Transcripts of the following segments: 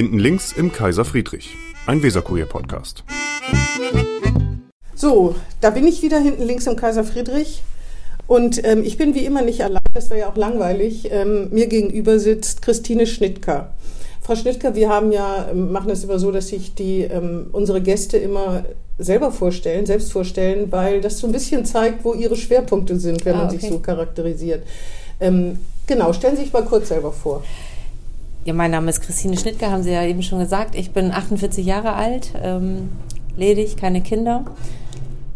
Hinten links im Kaiser Friedrich, ein Weserkurier-Podcast. So, da bin ich wieder hinten links im Kaiser Friedrich. Und ähm, ich bin wie immer nicht allein, das wäre ja auch langweilig. Ähm, mir gegenüber sitzt Christine Schnittker. Frau Schnittker, wir haben ja, ähm, machen das immer so, dass sich die, ähm, unsere Gäste immer selber vorstellen, selbst vorstellen, weil das so ein bisschen zeigt, wo ihre Schwerpunkte sind, wenn ah, man okay. sich so charakterisiert. Ähm, genau, stellen Sie sich mal kurz selber vor. Ja, mein Name ist Christine Schnittke, haben Sie ja eben schon gesagt. Ich bin 48 Jahre alt, ähm, ledig, keine Kinder.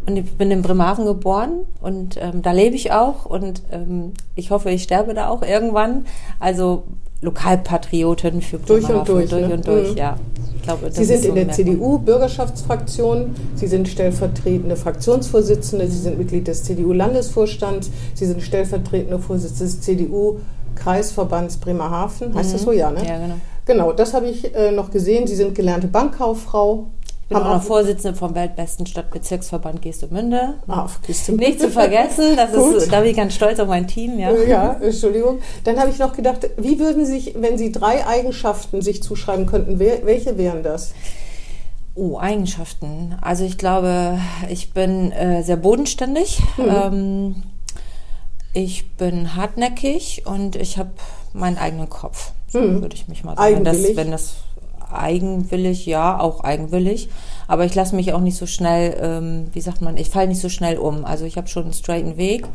Und ich bin in Bremerhaven geboren und ähm, da lebe ich auch und ähm, ich hoffe, ich sterbe da auch irgendwann. Also Lokalpatriotin für Bremerhaven. Durch und durch. Durch ne? und durch, mhm. ja. Ich glaube, Sie sind so in der CDU-Bürgerschaftsfraktion, Sie sind stellvertretende Fraktionsvorsitzende, Sie sind Mitglied des CDU-Landesvorstands, Sie sind stellvertretende Vorsitzende des CDU Kreisverbands Bremerhaven, heißt mhm. das so, ja, ne? Ja, genau. Genau, das habe ich äh, noch gesehen. Sie sind gelernte Bankkauffrau. Ich bin auch noch Vorsitzende vom weltbesten Stadtbezirksverband Geestemünde. Ah, Geestemünde. Nicht zu vergessen, das ist, da bin ich ganz stolz auf mein Team. Ja, ja Entschuldigung. Dann habe ich noch gedacht, wie würden Sie sich, wenn Sie drei Eigenschaften sich zuschreiben könnten, welche wären das? Oh, Eigenschaften. Also ich glaube, ich bin äh, sehr bodenständig. Mhm. Ähm, ich bin hartnäckig und ich habe meinen eigenen Kopf. So hm. würde ich mich mal sagen. Das, wenn das eigenwillig, ja, auch eigenwillig. Aber ich lasse mich auch nicht so schnell, ähm, wie sagt man, ich falle nicht so schnell um. Also ich habe schon einen straighten Weg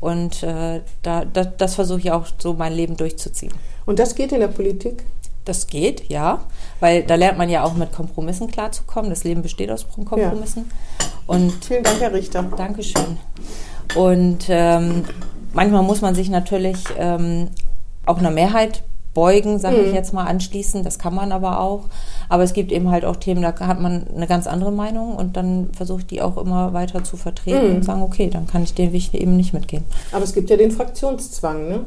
und äh, da, da, das versuche ich auch so mein Leben durchzuziehen. Und das geht in der Politik? Das geht, ja, weil da lernt man ja auch mit Kompromissen klarzukommen. Das Leben besteht aus Kompromissen. Ja. Und Vielen Dank, Herr Richter. Dankeschön. Und ähm, manchmal muss man sich natürlich ähm, auch einer Mehrheit beugen, sage mhm. ich jetzt mal, anschließen. Das kann man aber auch. Aber es gibt eben halt auch Themen, da hat man eine ganz andere Meinung und dann versuche ich die auch immer weiter zu vertreten mhm. und sagen, okay, dann kann ich den Weg eben nicht mitgehen. Aber es gibt ja den Fraktionszwang, ne?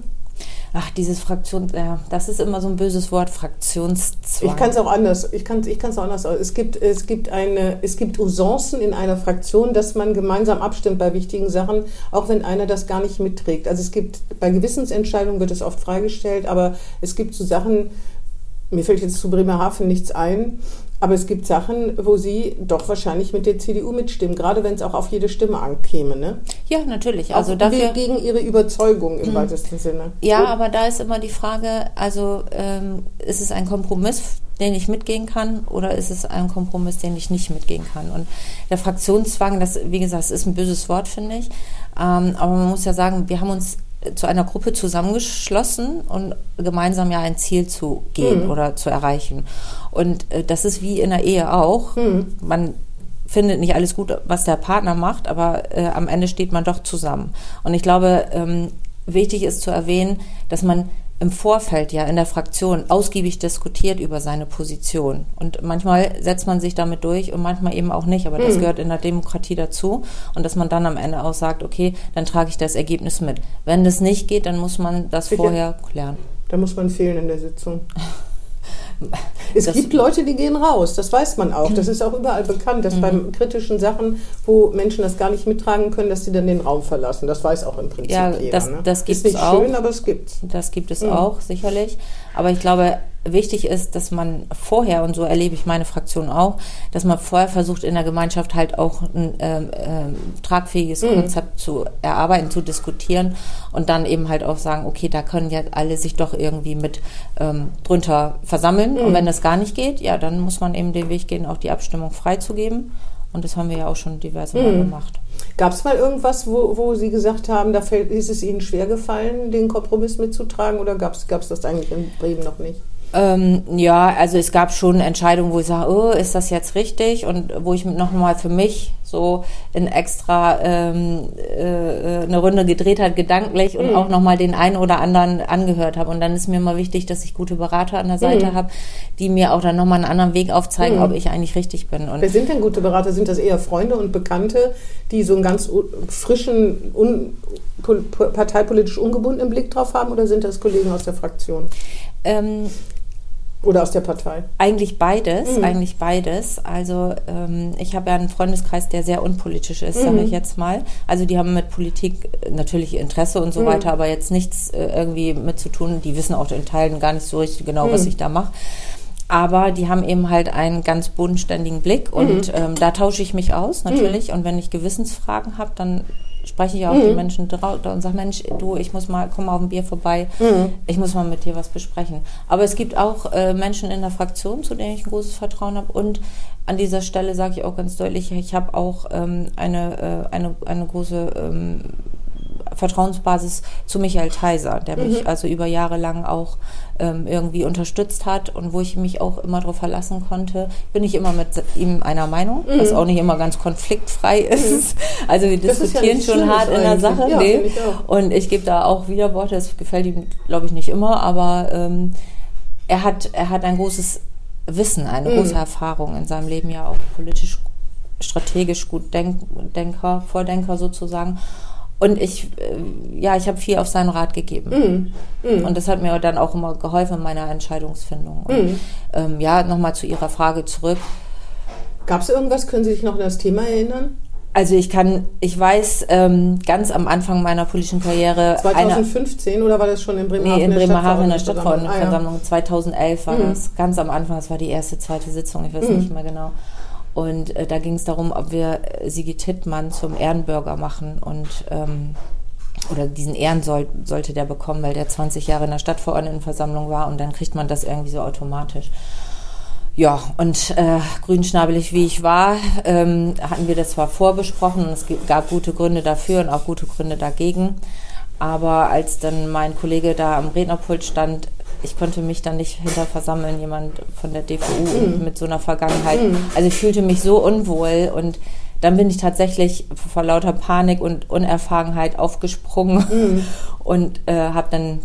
Ach, dieses Fraktion, ja, das ist immer so ein böses Wort, Fraktionszwang. Ich kann es auch anders, ich kann ich auch anders. Es gibt, es gibt eine, es gibt Usancen in einer Fraktion, dass man gemeinsam abstimmt bei wichtigen Sachen, auch wenn einer das gar nicht mitträgt. Also es gibt, bei Gewissensentscheidungen wird es oft freigestellt, aber es gibt so Sachen, mir fällt jetzt zu Bremerhaven nichts ein, aber es gibt Sachen, wo Sie doch wahrscheinlich mit der CDU mitstimmen, gerade wenn es auch auf jede Stimme ankäme, ne? Ja, natürlich. Also auch dafür gegen Ihre Überzeugung im mhm. weitesten Sinne. Ja, so. aber da ist immer die Frage, also ähm, ist es ein Kompromiss, den ich mitgehen kann, oder ist es ein Kompromiss, den ich nicht mitgehen kann? Und der Fraktionszwang, das, wie gesagt, ist ein böses Wort, finde ich. Ähm, aber man muss ja sagen, wir haben uns zu einer Gruppe zusammengeschlossen und gemeinsam ja ein Ziel zu gehen mhm. oder zu erreichen. Und äh, das ist wie in der Ehe auch. Mhm. Man findet nicht alles gut, was der Partner macht, aber äh, am Ende steht man doch zusammen. Und ich glaube, ähm, wichtig ist zu erwähnen, dass man im Vorfeld ja in der Fraktion ausgiebig diskutiert über seine Position. Und manchmal setzt man sich damit durch und manchmal eben auch nicht. Aber das hm. gehört in der Demokratie dazu. Und dass man dann am Ende auch sagt, okay, dann trage ich das Ergebnis mit. Wenn das nicht geht, dann muss man das Sicher. vorher klären. Da muss man fehlen in der Sitzung. Es das gibt Leute, die gehen raus, das weiß man auch. Das ist auch überall bekannt, dass mhm. bei kritischen Sachen, wo Menschen das gar nicht mittragen können, dass sie dann den Raum verlassen. Das weiß auch im Prinzip ja, jeder. Das, ne? das gibt ist nicht auch. schön, aber es gibt Das gibt es mhm. auch, sicherlich. Aber ich glaube, wichtig ist, dass man vorher, und so erlebe ich meine Fraktion auch, dass man vorher versucht, in der Gemeinschaft halt auch ein ähm, ähm, tragfähiges mhm. Konzept zu erarbeiten, zu diskutieren und dann eben halt auch sagen, okay, da können ja alle sich doch irgendwie mit ähm, drunter versammeln. Mhm. Und wenn das gar nicht geht, ja, dann muss man eben den Weg gehen, auch die Abstimmung freizugeben. Und das haben wir ja auch schon diverse Mal mhm. gemacht. Gab es mal irgendwas, wo, wo Sie gesagt haben, da fällt, ist es Ihnen schwer gefallen, den Kompromiss mitzutragen oder gab es das eigentlich in Bremen noch nicht? Ähm, ja, also es gab schon Entscheidungen, wo ich sage, oh, ist das jetzt richtig? Und wo ich nochmal für mich so in extra ähm, äh, eine Runde gedreht hat, gedanklich und mhm. auch nochmal den einen oder anderen angehört habe. Und dann ist mir immer wichtig, dass ich gute Berater an der Seite mhm. habe, die mir auch dann nochmal einen anderen Weg aufzeigen, mhm. ob ich eigentlich richtig bin. Und Wer sind denn gute Berater? Sind das eher Freunde und Bekannte, die so einen ganz frischen, un, parteipolitisch ungebundenen Blick drauf haben oder sind das Kollegen aus der Fraktion? Ähm, oder aus der Partei? Eigentlich beides, mhm. eigentlich beides. Also ähm, ich habe ja einen Freundeskreis, der sehr unpolitisch ist, mhm. sage ich jetzt mal. Also die haben mit Politik natürlich Interesse und so mhm. weiter, aber jetzt nichts äh, irgendwie mit zu tun. Die wissen auch in Teilen gar nicht so richtig genau, was mhm. ich da mache. aber die haben eben halt einen ganz bodenständigen Blick und Mhm. ähm, da tausche ich mich aus natürlich. Und wenn ich Gewissensfragen habe, dann spreche ich auch die Menschen drau- und sage, Mensch, du, ich muss mal, komm mal auf ein Bier vorbei, ich muss mal mit dir was besprechen. Aber es gibt auch äh, Menschen in der Fraktion, zu denen ich ein großes Vertrauen habe. Und an dieser Stelle sage ich auch ganz deutlich, ich habe auch ähm, eine, äh, eine, eine große ähm, Vertrauensbasis zu Michael Theiser, der mich also über Jahre lang auch ähm, irgendwie unterstützt hat und wo ich mich auch immer darauf verlassen konnte. Bin ich immer mit ihm einer Meinung, was auch nicht immer ganz konfliktfrei ist. Also wir Mhm. Das ist ja diskutieren nichts schon Schlimmes hart in der. Sache. Ja, nee. ich. Und ich gebe da auch Widerworte, das gefällt ihm, glaube ich, nicht immer, aber ähm, er, hat, er hat ein großes Wissen, eine große Erfahrung in seinem Leben, ja auch politisch, strategisch gut Denk Denker, Vordenker sozusagen. Und ich, äh, ja, ich habe viel auf seinen Rat gegeben. Und das hat mir dann auch immer geholfen in meiner Entscheidungsfindung. Und, ähm, ja, nochmal zu Ihrer Frage zurück. Gab es irgendwas, können Sie sich noch an das Thema erinnern? Also ich kann, ich weiß, ähm, ganz am Anfang meiner politischen Karriere einer, 2015 oder war das schon in Bremerhaven? Nee, in Bremerhaven in der Stadtverordnetenversammlung? Stadtverordnetenversammlung 2011 war Mhm. das. Ganz am Anfang, das war die erste, zweite Sitzung, ich weiß nicht mehr genau. Und äh, da ging es darum, ob wir äh, Sigi Tittmann zum Ehrenbürger machen und ähm, oder diesen Ehren soll, sollte der bekommen, weil der 20 Jahre in der Stadtverordnetenversammlung war und dann kriegt man das irgendwie so automatisch. Ja, und äh, grünschnabelig wie ich war, ähm, hatten wir das zwar vorbesprochen und es gab gute Gründe dafür und auch gute Gründe dagegen. Aber als dann mein Kollege da am Rednerpult stand, ich konnte mich dann nicht hinter versammeln, jemand von der DVU und mit so einer Vergangenheit. Also ich fühlte mich so unwohl und dann bin ich tatsächlich vor lauter Panik und Unerfahrenheit aufgesprungen und äh, habe dann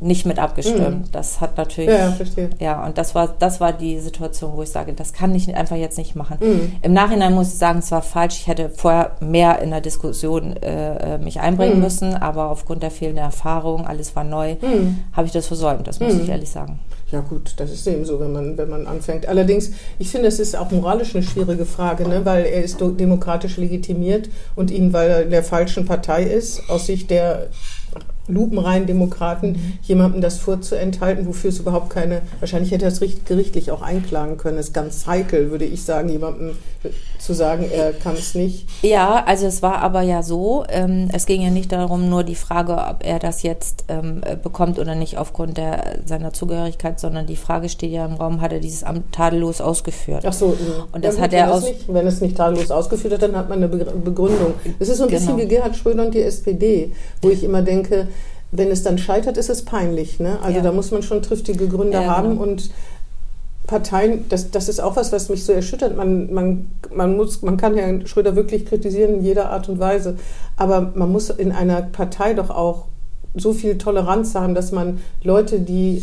nicht mit abgestimmt. Das hat natürlich Ja, verstehe. ja, und das war, das war die Situation, wo ich sage, das kann ich einfach jetzt nicht machen. Mhm. Im Nachhinein muss ich sagen, es war falsch. Ich hätte vorher mehr in der Diskussion äh, äh, mich einbringen Mhm. müssen, aber aufgrund der fehlenden Erfahrung, alles war neu, Mhm. habe ich das versäumt. Das muss ich ehrlich sagen. Ja gut, das ist eben so, wenn man, wenn man anfängt. Allerdings, ich finde, es ist auch moralisch eine schwierige Frage, ne? weil er ist demokratisch legitimiert und ihn, weil er in der falschen Partei ist, aus Sicht der lupenreinen Demokraten, jemandem das vorzuenthalten, wofür es überhaupt keine, wahrscheinlich hätte er es richt- gerichtlich auch einklagen können. Es ist ganz heikel, würde ich sagen, jemandem zu sagen, er kann es nicht. Ja, also es war aber ja so, ähm, es ging ja nicht darum, nur die Frage, ob er das jetzt ähm, äh, bekommt oder nicht aufgrund der, seiner Zugehörigkeit, sondern die Frage steht ja im Raum, hat er dieses Amt tadellos ausgeführt? Ach so, mh. Und das ja, hat er aus- Nicht, wenn es nicht tadellos ausgeführt hat, dann hat man eine Begr- Begründung. Es ist so ein bisschen Genau. wie Gerhard Schröder und die SPD, wo ich immer denke, wenn es dann scheitert, ist es peinlich. Ne? Also Ja. da muss man schon triftige Gründe Ja, haben genau. und Parteien, das, das ist auch was, was mich so erschüttert. Man, man, man, muss, man kann Herrn Schröder wirklich kritisieren in jeder Art und Weise, aber man muss in einer Partei doch auch so viel Toleranz haben, dass man Leute, die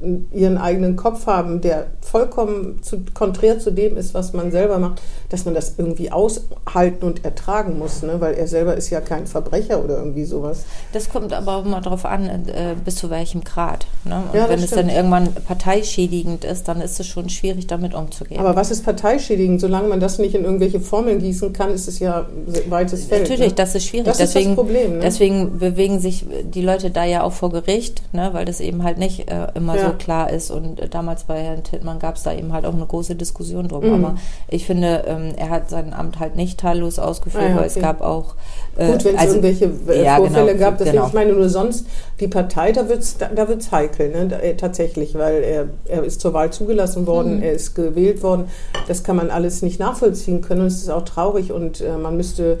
äh, ihren eigenen Kopf haben, der vollkommen zu, konträr zu dem ist, was man selber macht, dass man das irgendwie aushalten und ertragen muss, ne? weil er selber ist ja kein Verbrecher oder irgendwie sowas. Das kommt aber auch mal darauf an, äh, bis zu welchem Grad. Ne? Und Ja, wenn es dann stimmt. irgendwann parteischädigend ist, dann ist es schon schwierig, damit umzugehen. Aber was ist parteischädigend? Solange man das nicht in irgendwelche Formeln gießen kann, ist es ja ein weites Feld. Natürlich, ne? das ist schwierig. Das ist deswegen, das Problem. Ne? deswegen bewegen sich die Leute da ja auch vor Gericht, ne? weil das eben halt nicht äh, immer Ja. so klar ist. Und äh, damals bei Herrn Tittmann gab es da eben halt auch eine große Diskussion drum. Mhm. Aber ich finde, ähm, er hat sein Amt halt nicht tadellos ausgeführt, Ah ja, weil es okay. gab auch äh, Gut, wenn es also- irgendwelche äh, ja, Vorfälle genau, gab, deswegen, genau. ich meine nur sonst, die Partei, da wird es da, da wird's heikel, ne? da, äh, tatsächlich, weil er, er ist zur Wahl zugelassen worden, Mhm. er ist gewählt worden, das kann man alles nicht nachvollziehen können und es ist auch traurig und man müsste,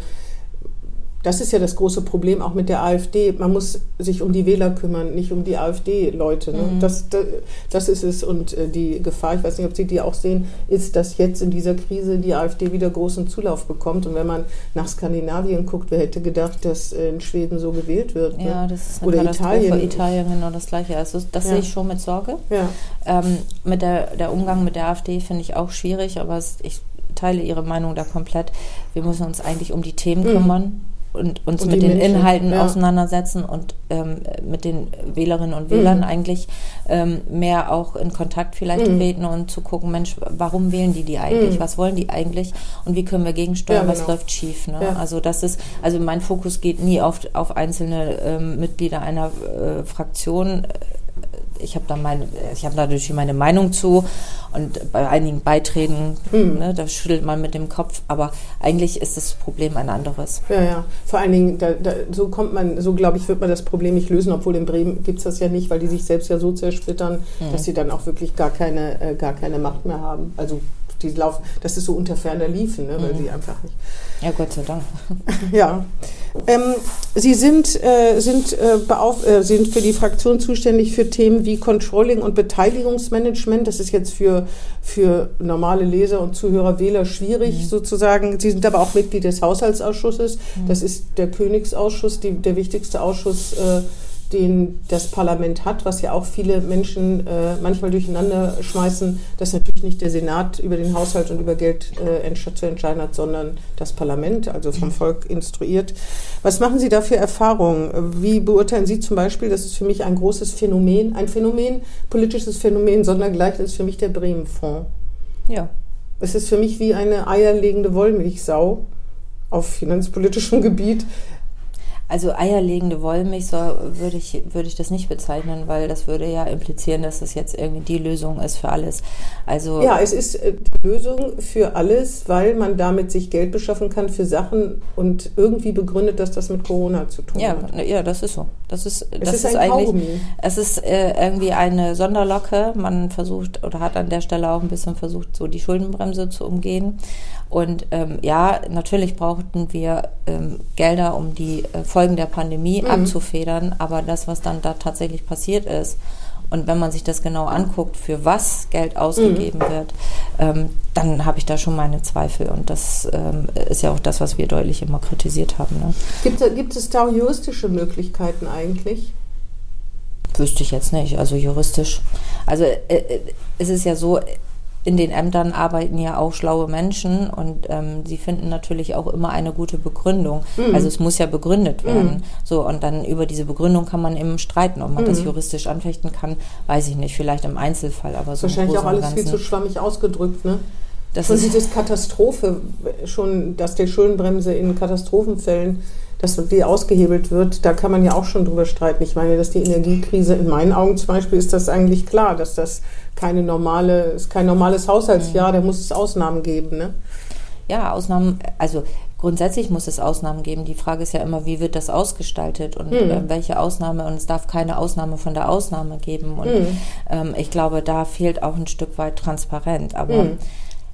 das ist ja das große Problem auch mit der AfD, man muss sich um die Wähler kümmern, nicht um die AfD-Leute, ne? Mhm. das, das, das ist es und äh, die Gefahr, ich weiß nicht, ob Sie die auch sehen, ist, dass jetzt in dieser Krise die AfD wieder großen Zulauf bekommt und wenn man nach Skandinavien guckt, wer hätte gedacht, dass äh, in Schweden so gewählt wird. Ja, Ne? das ist eine Oder Katastrophe. Italien. Italien genau das Gleiche. Also das Ja. sehe ich schon mit Sorge. Ja. Ähm, mit der, der Umgang mit der AfD finde ich auch schwierig, aber es, ich teile Ihre Meinung da komplett. Wir müssen uns eigentlich um die Themen Mhm. kümmern und uns Und mit den Menschen, Inhalten ja. auseinandersetzen und ähm, mit den Wählerinnen und Wählern Mhm. eigentlich ähm, mehr auch in Kontakt vielleicht Mhm. treten und zu gucken, Mensch, warum wählen die die eigentlich? Mhm. Was wollen die eigentlich? Und wie können wir gegensteuern? Ja, Was genau. läuft schief? Ne? Ja. Also das ist, also mein Fokus geht nie auf, auf einzelne ähm, Mitglieder einer äh, Fraktion ich habe da meine, ich habe natürlich meine Meinung zu und bei einigen Beiträgen, mhm. ne, da schüttelt man mit dem Kopf, aber eigentlich ist das Problem ein anderes. Ja, ja. Vor allen Dingen, da, da, so kommt man, so glaube ich, wird man das Problem nicht lösen, obwohl in Bremen gibt es das ja nicht, weil die sich selbst ja so zersplittern, mhm. dass sie dann auch wirklich gar keine, äh, gar keine Macht mehr haben. Also die laufen, das ist so unter ferner Liefen, ne, weil mhm. sie einfach nicht. Ja, Gott sei Dank. ja. Ähm, sie sind, äh, sind, äh, äh, sind für die Fraktion zuständig für Themen wie Controlling und Beteiligungsmanagement. Das ist jetzt für, für normale Leser und Zuhörer, Wähler schwierig mhm. sozusagen. Sie sind aber auch Mitglied des Haushaltsausschusses. Mhm. Das ist der Königsausschuss, die, der wichtigste Ausschuss äh, den das Parlament hat, was ja auch viele Menschen äh, manchmal durcheinander schmeißen, dass natürlich nicht der Senat über den Haushalt und über Geld äh, zu entscheiden hat, sondern das Parlament, also vom Volk instruiert. Was machen Sie da für Erfahrungen? Wie beurteilen Sie zum Beispiel, das ist für mich ein großes Phänomen, ein Phänomen, politisches Phänomen, sondergleich ist für mich der Bremen-Fonds. Ja. Es ist für mich wie eine eierlegende Wollmilchsau auf finanzpolitischem Gebiet. Also eierlegende Wollmilchsau würde ich, würde ich das nicht bezeichnen, weil das würde ja implizieren, dass das jetzt irgendwie die Lösung ist für alles. Also ja, es ist äh, die Lösung für alles, weil man damit sich Geld beschaffen kann für Sachen und irgendwie begründet, dass das mit Corona zu tun ja, hat. Ja, das ist so. Das ist, es das ist, ist eigentlich, Kaugummi. es ist äh, irgendwie eine Sonderlocke. Man versucht oder hat an der Stelle auch ein bisschen versucht, so die Schuldenbremse zu umgehen. Und ähm, ja, natürlich brauchten wir ähm, Gelder, um die äh, Folgen der Pandemie mhm. abzufedern, aber das, was dann da tatsächlich passiert ist, und wenn man sich das genau anguckt, für was Geld ausgegeben mhm. wird, ähm, dann habe ich da schon meine Zweifel. Und das ähm, ist ja auch das, was wir deutlich immer kritisiert haben. Ne? Gibt, gibt es da juristische Möglichkeiten eigentlich? Wüsste ich jetzt nicht. Also juristisch. Also äh, äh es ist ja so, in den Ämtern arbeiten ja auch schlaue Menschen und ähm, sie finden natürlich auch immer eine gute Begründung. Mhm. Also es muss ja begründet werden. Mhm. So, und dann über diese Begründung kann man eben streiten. Ob man mhm. das juristisch anfechten kann, weiß ich nicht. Vielleicht im Einzelfall, aber so. Wahrscheinlich auch alles Ganzen. viel zu schwammig ausgedrückt, ne? Das schon dieses Katastrophe, schon, dass die Schuldenbremse in Katastrophenfällen dass die ausgehebelt wird, da kann man ja auch schon drüber streiten. Ich meine, dass die Energiekrise, in meinen Augen zum Beispiel, ist das eigentlich klar, dass das keine normale, ist kein normales Haushaltsjahr, mhm. da muss es Ausnahmen geben, ne? Ja, Ausnahmen, also grundsätzlich muss es Ausnahmen geben. Die Frage ist ja immer, wie wird das ausgestaltet und mhm. äh, welche Ausnahme und es darf keine Ausnahme von der Ausnahme geben. Und mhm. ähm, ich glaube, da fehlt auch ein Stück weit Transparenz. Aber mhm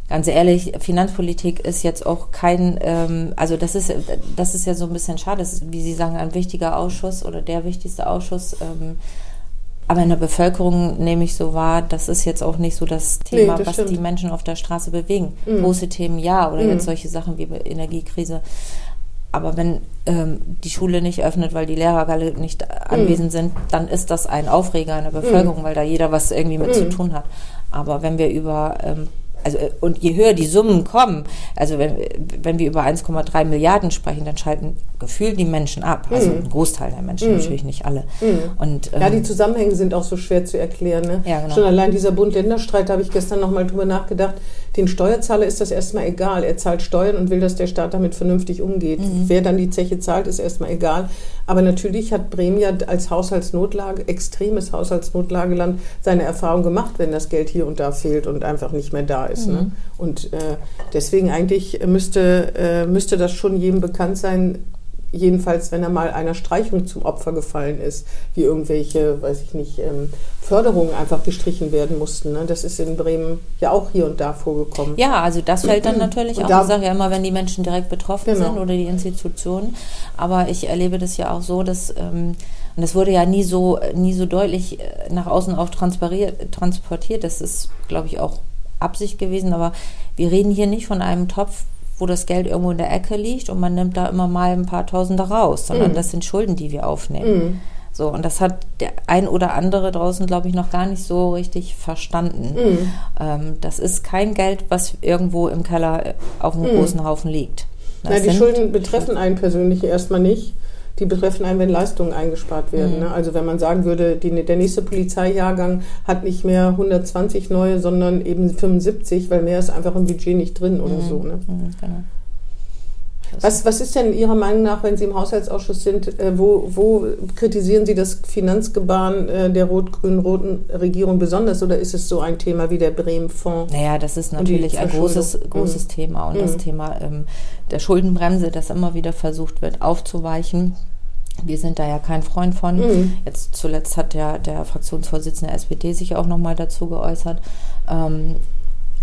ganz ehrlich, Finanzpolitik ist jetzt auch kein, ähm, also das ist, das ist ja so ein bisschen schade, das ist, wie Sie sagen, ein wichtiger Ausschuss oder der wichtigste Ausschuss. Ähm, aber in der Bevölkerung nehme ich so wahr, das ist jetzt auch nicht so das Thema, nee, das was stimmt. die Menschen auf der Straße bewegen. Mhm. Große Themen ja, oder mhm. jetzt solche Sachen wie Energiekrise. Aber wenn ähm, die Schule nicht öffnet, weil die Lehrer alle nicht mhm. anwesend sind, dann ist das ein Aufreger in der Bevölkerung, mhm. weil da jeder was irgendwie mit zu mhm. tun hat. Aber wenn wir über ähm, also äh, und je höher die Summen kommen, also wenn, wenn wir über 1,3 Milliarden sprechen, dann schalten gefühlt die Menschen ab. Also mhm. ein Großteil der Menschen, mhm. natürlich nicht alle. Mhm. Und, ähm, ja, die Zusammenhänge sind auch so schwer zu erklären. Ne? Ja, genau. Schon allein dieser Bund-Länder-Streit, da habe ich gestern nochmal drüber nachgedacht. Den Steuerzahler ist das erstmal egal. Er zahlt Steuern und will, dass der Staat damit vernünftig umgeht. Mhm. Wer dann die Zeche zahlt, ist erstmal egal. Aber natürlich hat Bremen ja als Haushaltsnotlage, extremes Haushaltsnotlageland, seine Erfahrung gemacht, wenn das Geld hier und da fehlt und einfach nicht mehr da ist. Ne? Mhm. Ne? Und äh, deswegen eigentlich müsste, äh, müsste das schon jedem bekannt sein, jedenfalls wenn er mal einer Streichung zum Opfer gefallen ist, wie irgendwelche, weiß ich nicht, ähm, Förderungen einfach gestrichen werden mussten. Ne? Das ist in Bremen ja auch hier und da vorgekommen. Ja, also das fällt dann natürlich und auch. ich sage ja immer, wenn die Menschen direkt betroffen genau. sind oder die Institutionen. Aber ich erlebe das ja auch so, dass ähm, und das wurde ja nie so nie so deutlich äh, nach außen auch transportiert. Das ist, glaube ich, auch Absicht gewesen. Aber wir reden hier nicht von einem Topf, wo das Geld irgendwo in der Ecke liegt und man nimmt da immer mal ein paar Tausende raus, sondern mm. das sind Schulden, die wir aufnehmen. Mm. So, und das hat der ein oder andere draußen, glaube ich, noch gar nicht so richtig verstanden. Mm. Ähm, das ist kein Geld, was irgendwo im Keller auf einem großen Haufen liegt. Das Na, die Schulden betreffen einen persönlich erstmal nicht die betreffen einen, wenn Leistungen eingespart werden. Mhm. Ne? Also wenn man sagen würde, die, der nächste Polizeijahrgang hat nicht mehr 120 neue, sondern eben 75, weil mehr ist einfach im Budget nicht drin oder mhm. so. Ne? Mhm, genau. Ist. Was, was ist denn Ihrer Meinung nach, wenn Sie im Haushaltsausschuss sind, äh, wo, wo kritisieren Sie das Finanzgebaren äh, der rot-grün-roten Regierung besonders oder ist es so ein Thema wie der Bremen-Fonds? Naja, das ist natürlich ein großes, großes mhm. Thema und mhm. das Thema ähm, der Schuldenbremse, das immer wieder versucht wird aufzuweichen. Wir sind da ja kein Freund von. Mhm. Jetzt zuletzt hat der, der Fraktionsvorsitzende der SPD sich auch nochmal dazu geäußert. Ähm,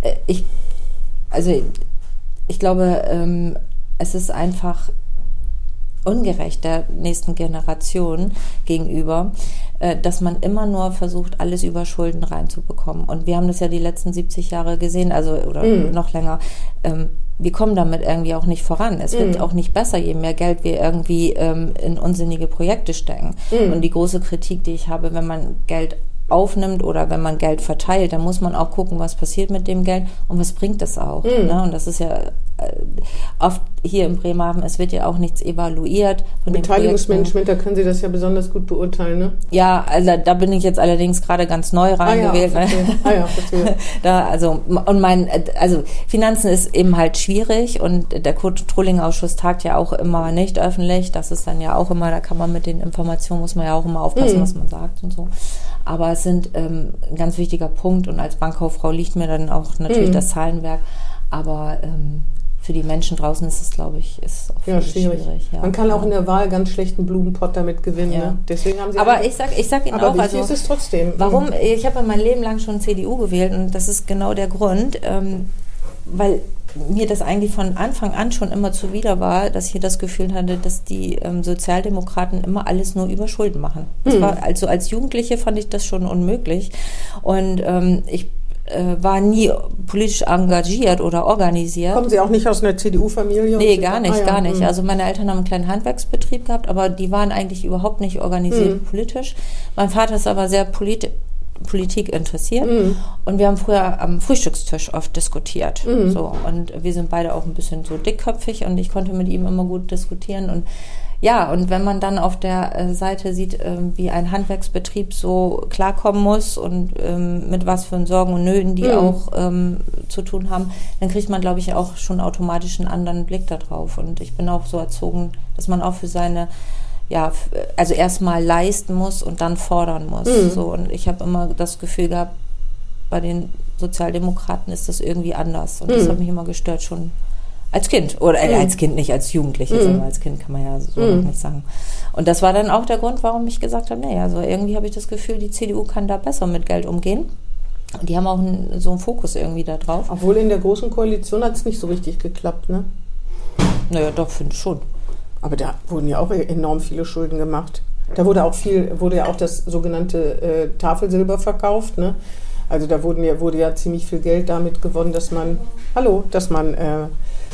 äh, ich, also ich glaube, ähm, es ist einfach ungerecht der nächsten Generation gegenüber, äh, dass man immer nur versucht, alles über Schulden reinzubekommen. Und wir haben das ja die letzten 70 Jahre gesehen, also oder mm. noch länger. Ähm, wir kommen damit irgendwie auch nicht voran. Es wird mm. auch nicht besser, je mehr Geld wir irgendwie ähm, in unsinnige Projekte stecken. Mm. Und die große Kritik, die ich habe, wenn man Geld aufnimmt oder wenn man Geld verteilt, dann muss man auch gucken, was passiert mit dem Geld und was bringt es auch. Mhm. Ne? Und das ist ja oft hier in Bremerhaven, es wird ja auch nichts evaluiert. Von Beteiligungsmanagement, da können Sie das ja besonders gut beurteilen, ne? Ja, also da bin ich jetzt allerdings gerade ganz neu reingewählt. Ah ja, ne? ah ja, da, also, und mein, also Finanzen ist eben halt schwierig und der Controlling-Ausschuss tagt ja auch immer nicht öffentlich. Das ist dann ja auch immer, da kann man mit den Informationen, muss man ja auch immer aufpassen, mhm. was man sagt und so. Aber es sind ähm, ein ganz wichtiger Punkt und als Bankkauffrau liegt mir dann auch natürlich mhm. das Zahlenwerk. Aber ähm, für die Menschen draußen ist es, glaube ich, ist auch ja, schwierig. schwierig ja. Man kann auch in der Wahl ganz schlechten Blumenpott damit gewinnen. Ja. Ne? Deswegen haben sie aber ich sag, ich sag Ihnen auch, also, ist es trotzdem. Warum? Mhm. Ich habe mein Leben lang schon CDU gewählt und das ist genau der Grund, ähm, weil mir das eigentlich von Anfang an schon immer zuwider war, dass ich das Gefühl hatte, dass die ähm, Sozialdemokraten immer alles nur über Schulden machen. Das war, also als Jugendliche fand ich das schon unmöglich. Und ähm, ich war nie politisch engagiert oder organisiert. Kommen Sie auch nicht aus einer CDU-Familie? Nee, gar nicht, ah, ja. gar nicht. Hm. Also meine Eltern haben einen kleinen Handwerksbetrieb gehabt, aber die waren eigentlich überhaupt nicht organisiert mhm. politisch. Mein Vater ist aber sehr politisch Politik interessiert. Mhm. Und wir haben früher am Frühstückstisch oft diskutiert. Mhm. So, und wir sind beide auch ein bisschen so dickköpfig und ich konnte mit ihm immer gut diskutieren. Und ja, und wenn man dann auf der äh, Seite sieht, ähm, wie ein Handwerksbetrieb so klarkommen muss und ähm, mit was für Sorgen und Nöten die mhm. auch ähm, zu tun haben, dann kriegt man, glaube ich, auch schon automatisch einen anderen Blick darauf. Und ich bin auch so erzogen, dass man auch für seine ja, also erstmal leisten muss und dann fordern muss. Mhm. So, und ich habe immer das Gefühl gehabt, bei den Sozialdemokraten ist das irgendwie anders. Und mhm. das hat mich immer gestört, schon als Kind. Oder äh, mhm. als Kind nicht, als Jugendliche. Mhm. als Kind kann man ja so mhm. noch nicht sagen. Und das war dann auch der Grund, warum ich gesagt habe, naja, so irgendwie habe ich das Gefühl, die CDU kann da besser mit Geld umgehen. Und die haben auch einen, so einen Fokus irgendwie da drauf. Obwohl in der großen Koalition hat es nicht so richtig geklappt, ne? Naja, doch, finde ich schon. Aber da wurden ja auch enorm viele Schulden gemacht. Da wurde auch viel, wurde ja auch das sogenannte äh, Tafelsilber verkauft, ne? Also da wurden ja, wurde ja ziemlich viel Geld damit gewonnen, dass man, hallo, dass man äh,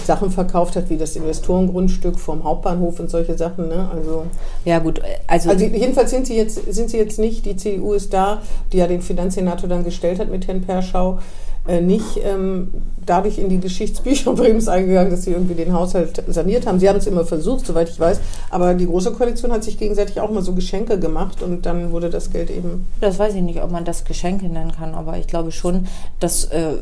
Sachen verkauft hat, wie das Investorengrundstück vom Hauptbahnhof und solche Sachen. Ne? Also, ja gut, also, also jedenfalls sind sie jetzt sind sie jetzt nicht. Die CDU ist da, die ja den Finanzsenator dann gestellt hat mit Herrn Perschau nicht ähm, dadurch in die Geschichtsbücher Bremens eingegangen, dass sie irgendwie den Haushalt saniert haben. Sie haben es immer versucht, soweit ich weiß. Aber die Große Koalition hat sich gegenseitig auch mal so Geschenke gemacht und dann wurde das Geld eben. Das weiß ich nicht, ob man das Geschenke nennen kann, aber ich glaube schon, dass, äh,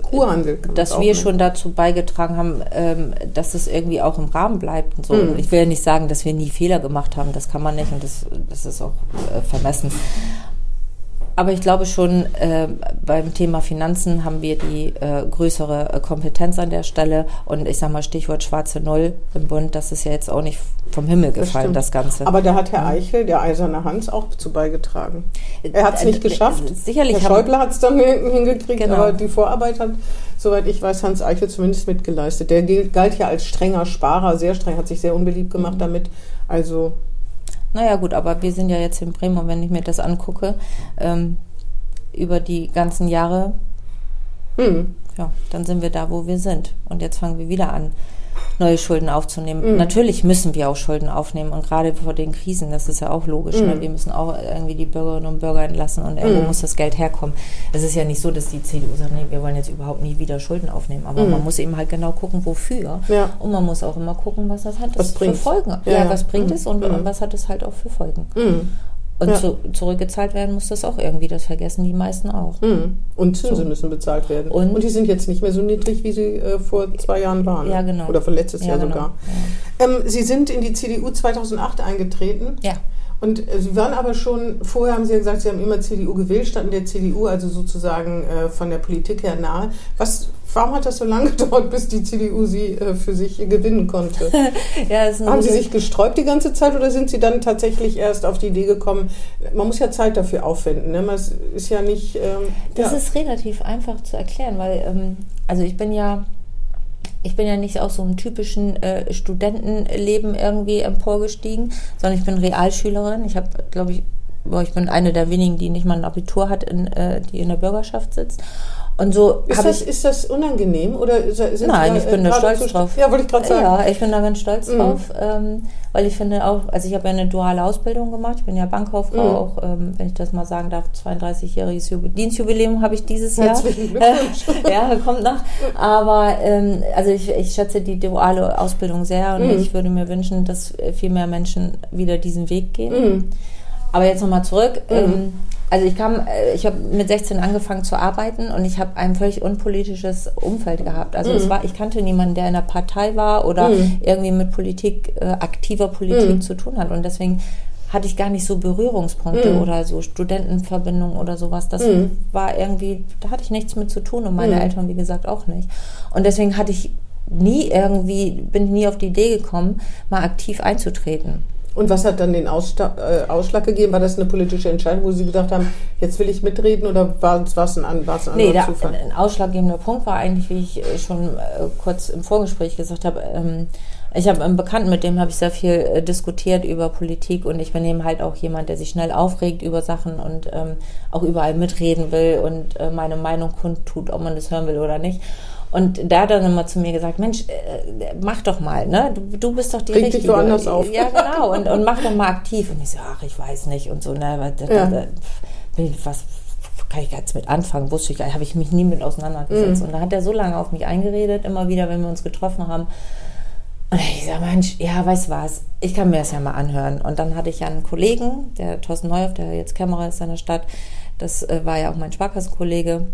dass wir schon dazu beigetragen haben, ähm, dass es irgendwie auch im Rahmen bleibt. Und so. Mhm. Ich will ja nicht sagen, dass wir nie Fehler gemacht haben, das kann man nicht und das, das ist auch äh, vermessen. Aber ich glaube schon, äh, beim Thema Finanzen haben wir die äh, größere äh, Kompetenz an der Stelle. Und ich sage mal, Stichwort schwarze Null im Bund, das ist ja jetzt auch nicht vom Himmel gefallen, das, das Ganze. Aber da hat Herr Eichel, der eiserne Hans, auch zu beigetragen. Er hat es äh, nicht geschafft. Sicherlich. Herr Schäuble hat es dann hingekriegt, genau. aber die Vorarbeit hat, soweit ich weiß, Hans Eichel zumindest mitgeleistet. Der galt ja als strenger Sparer, sehr streng, hat sich sehr unbeliebt gemacht mhm. damit. Also naja gut, aber wir sind ja jetzt in Bremen und wenn ich mir das angucke, ähm, über die ganzen Jahre, hm. ja, dann sind wir da, wo wir sind. Und jetzt fangen wir wieder an, neue Schulden aufzunehmen. Mhm. Natürlich müssen wir auch Schulden aufnehmen und gerade vor den Krisen, das ist ja auch logisch. Mhm. Ne? Wir müssen auch irgendwie die Bürgerinnen und Bürger entlassen und irgendwo mhm. muss das Geld herkommen. Es ist ja nicht so, dass die CDU sagt, nee, wir wollen jetzt überhaupt nie wieder Schulden aufnehmen. Aber mhm. man muss eben halt genau gucken, wofür. Ja. Und man muss auch immer gucken, was das hat was für Folgen. Ja, ja was bringt es und, und, mhm. was hat es halt auch für Folgen. Und Ja. zu, zurückgezahlt werden muss das auch irgendwie, das vergessen die meisten auch. Mhm. Und Zinsen So. müssen bezahlt werden. Und- die sind jetzt nicht mehr so niedrig, wie sie äh, vor zwei Jahren waren. Ja, genau. Oder von letztes Ja, Jahr genau. sogar. Ähm, sie sind in die CDU 2008 eingetreten. Ja. Und äh, Sie waren aber schon, vorher haben Sie ja gesagt, Sie haben immer CDU gewählt, standen der CDU also sozusagen äh, von der Politik her nahe. Was, warum hat das so lange gedauert, bis die CDU Sie äh, für sich gewinnen konnte? ja haben Sie sich gesträubt die ganze Zeit oder sind Sie dann tatsächlich erst auf die Idee gekommen, man muss ja Zeit dafür aufwenden, ne? Man ist ja nicht... Ähm, Das ja. ist relativ einfach zu erklären, weil ähm, also ich bin ja ich bin ja nicht aus so einem typischen äh, Studentenleben irgendwie emporgestiegen, sondern ich bin Realschülerin. Ich habe, glaube ich, ich bin eine der wenigen, die nicht mal ein Abitur hat, in, äh, die in der Bürgerschaft sitzt. Und so Ist das, ich ist das unangenehm oder sind Nein, da, ich bin da stolz drauf. Ja, wollte ich gerade sagen. Ja, ich bin da ganz stolz Mhm. drauf, ähm, weil ich finde auch, also ich habe ja eine duale Ausbildung gemacht, ich bin ja Bankkauffrau, Mhm. auch ähm, wenn ich das mal sagen darf, 32-jähriges Jubi- Dienstjubiläum habe ich dieses Jahr. Herzlichen Glückwunsch. ja, kommt noch. Aber ähm, also ich, ich schätze die duale Ausbildung sehr und Mhm. ich würde mir wünschen, dass äh, viel mehr Menschen wieder diesen Weg gehen. Mhm. Aber jetzt nochmal zurück. Mhm. Ähm, also ich kam, äh, ich habe mit 16 angefangen zu arbeiten und ich habe ein völlig unpolitisches Umfeld gehabt. Also es war, ich kannte niemanden, der in der Partei war oder Mhm. irgendwie mit Politik, äh, aktiver Politik Mhm. zu tun hat. Und deswegen hatte ich gar nicht so Berührungspunkte Mhm. oder so Studentenverbindungen oder sowas. Das Mhm. war irgendwie, da hatte ich nichts mit zu tun und meine Mhm. Eltern, wie gesagt, auch nicht. Und deswegen hatte ich nie irgendwie, bin ich nie auf die Idee gekommen, mal aktiv einzutreten. Und was hat dann den Aussta äh, Ausschlag gegeben? War das eine politische Entscheidung, wo Sie gedacht haben, jetzt will ich mitreden oder war es ein, ein Nee, anderer der, Zufall? ein ausschlaggebender Punkt war eigentlich, wie ich äh, schon äh, kurz im Vorgespräch gesagt habe, ähm, ich habe einen Bekannten, mit dem habe ich sehr viel äh, diskutiert über Politik und ich bin eben halt auch jemand, der sich schnell aufregt über Sachen und ähm, auch überall mitreden will und äh, meine Meinung kundtut, ob man das hören will oder nicht. Und da hat er dann immer zu mir gesagt, Mensch, äh, mach doch mal, ne? Du, du bist doch die dich Richtige. woanders auf. Ja, genau. Und, und mach doch mal aktiv. Und ich so, ach, ich weiß nicht und so, ne? da- Ja. da- da- Was kann ich jetzt mit anfangen? Wusste ich, habe ich mich nie mit auseinandergesetzt. Mhm. Und da hat er so lange auf mich eingeredet, immer wieder, wenn wir uns getroffen haben. Und ich sage, Mensch, ja, weißt du was, ich kann mir das ja mal anhören. Und dann hatte ich ja einen Kollegen, der Thorsten Neuhoff, der jetzt Kämmerer ist in der Stadt, das äh, war ja auch mein Sparkassenkollege.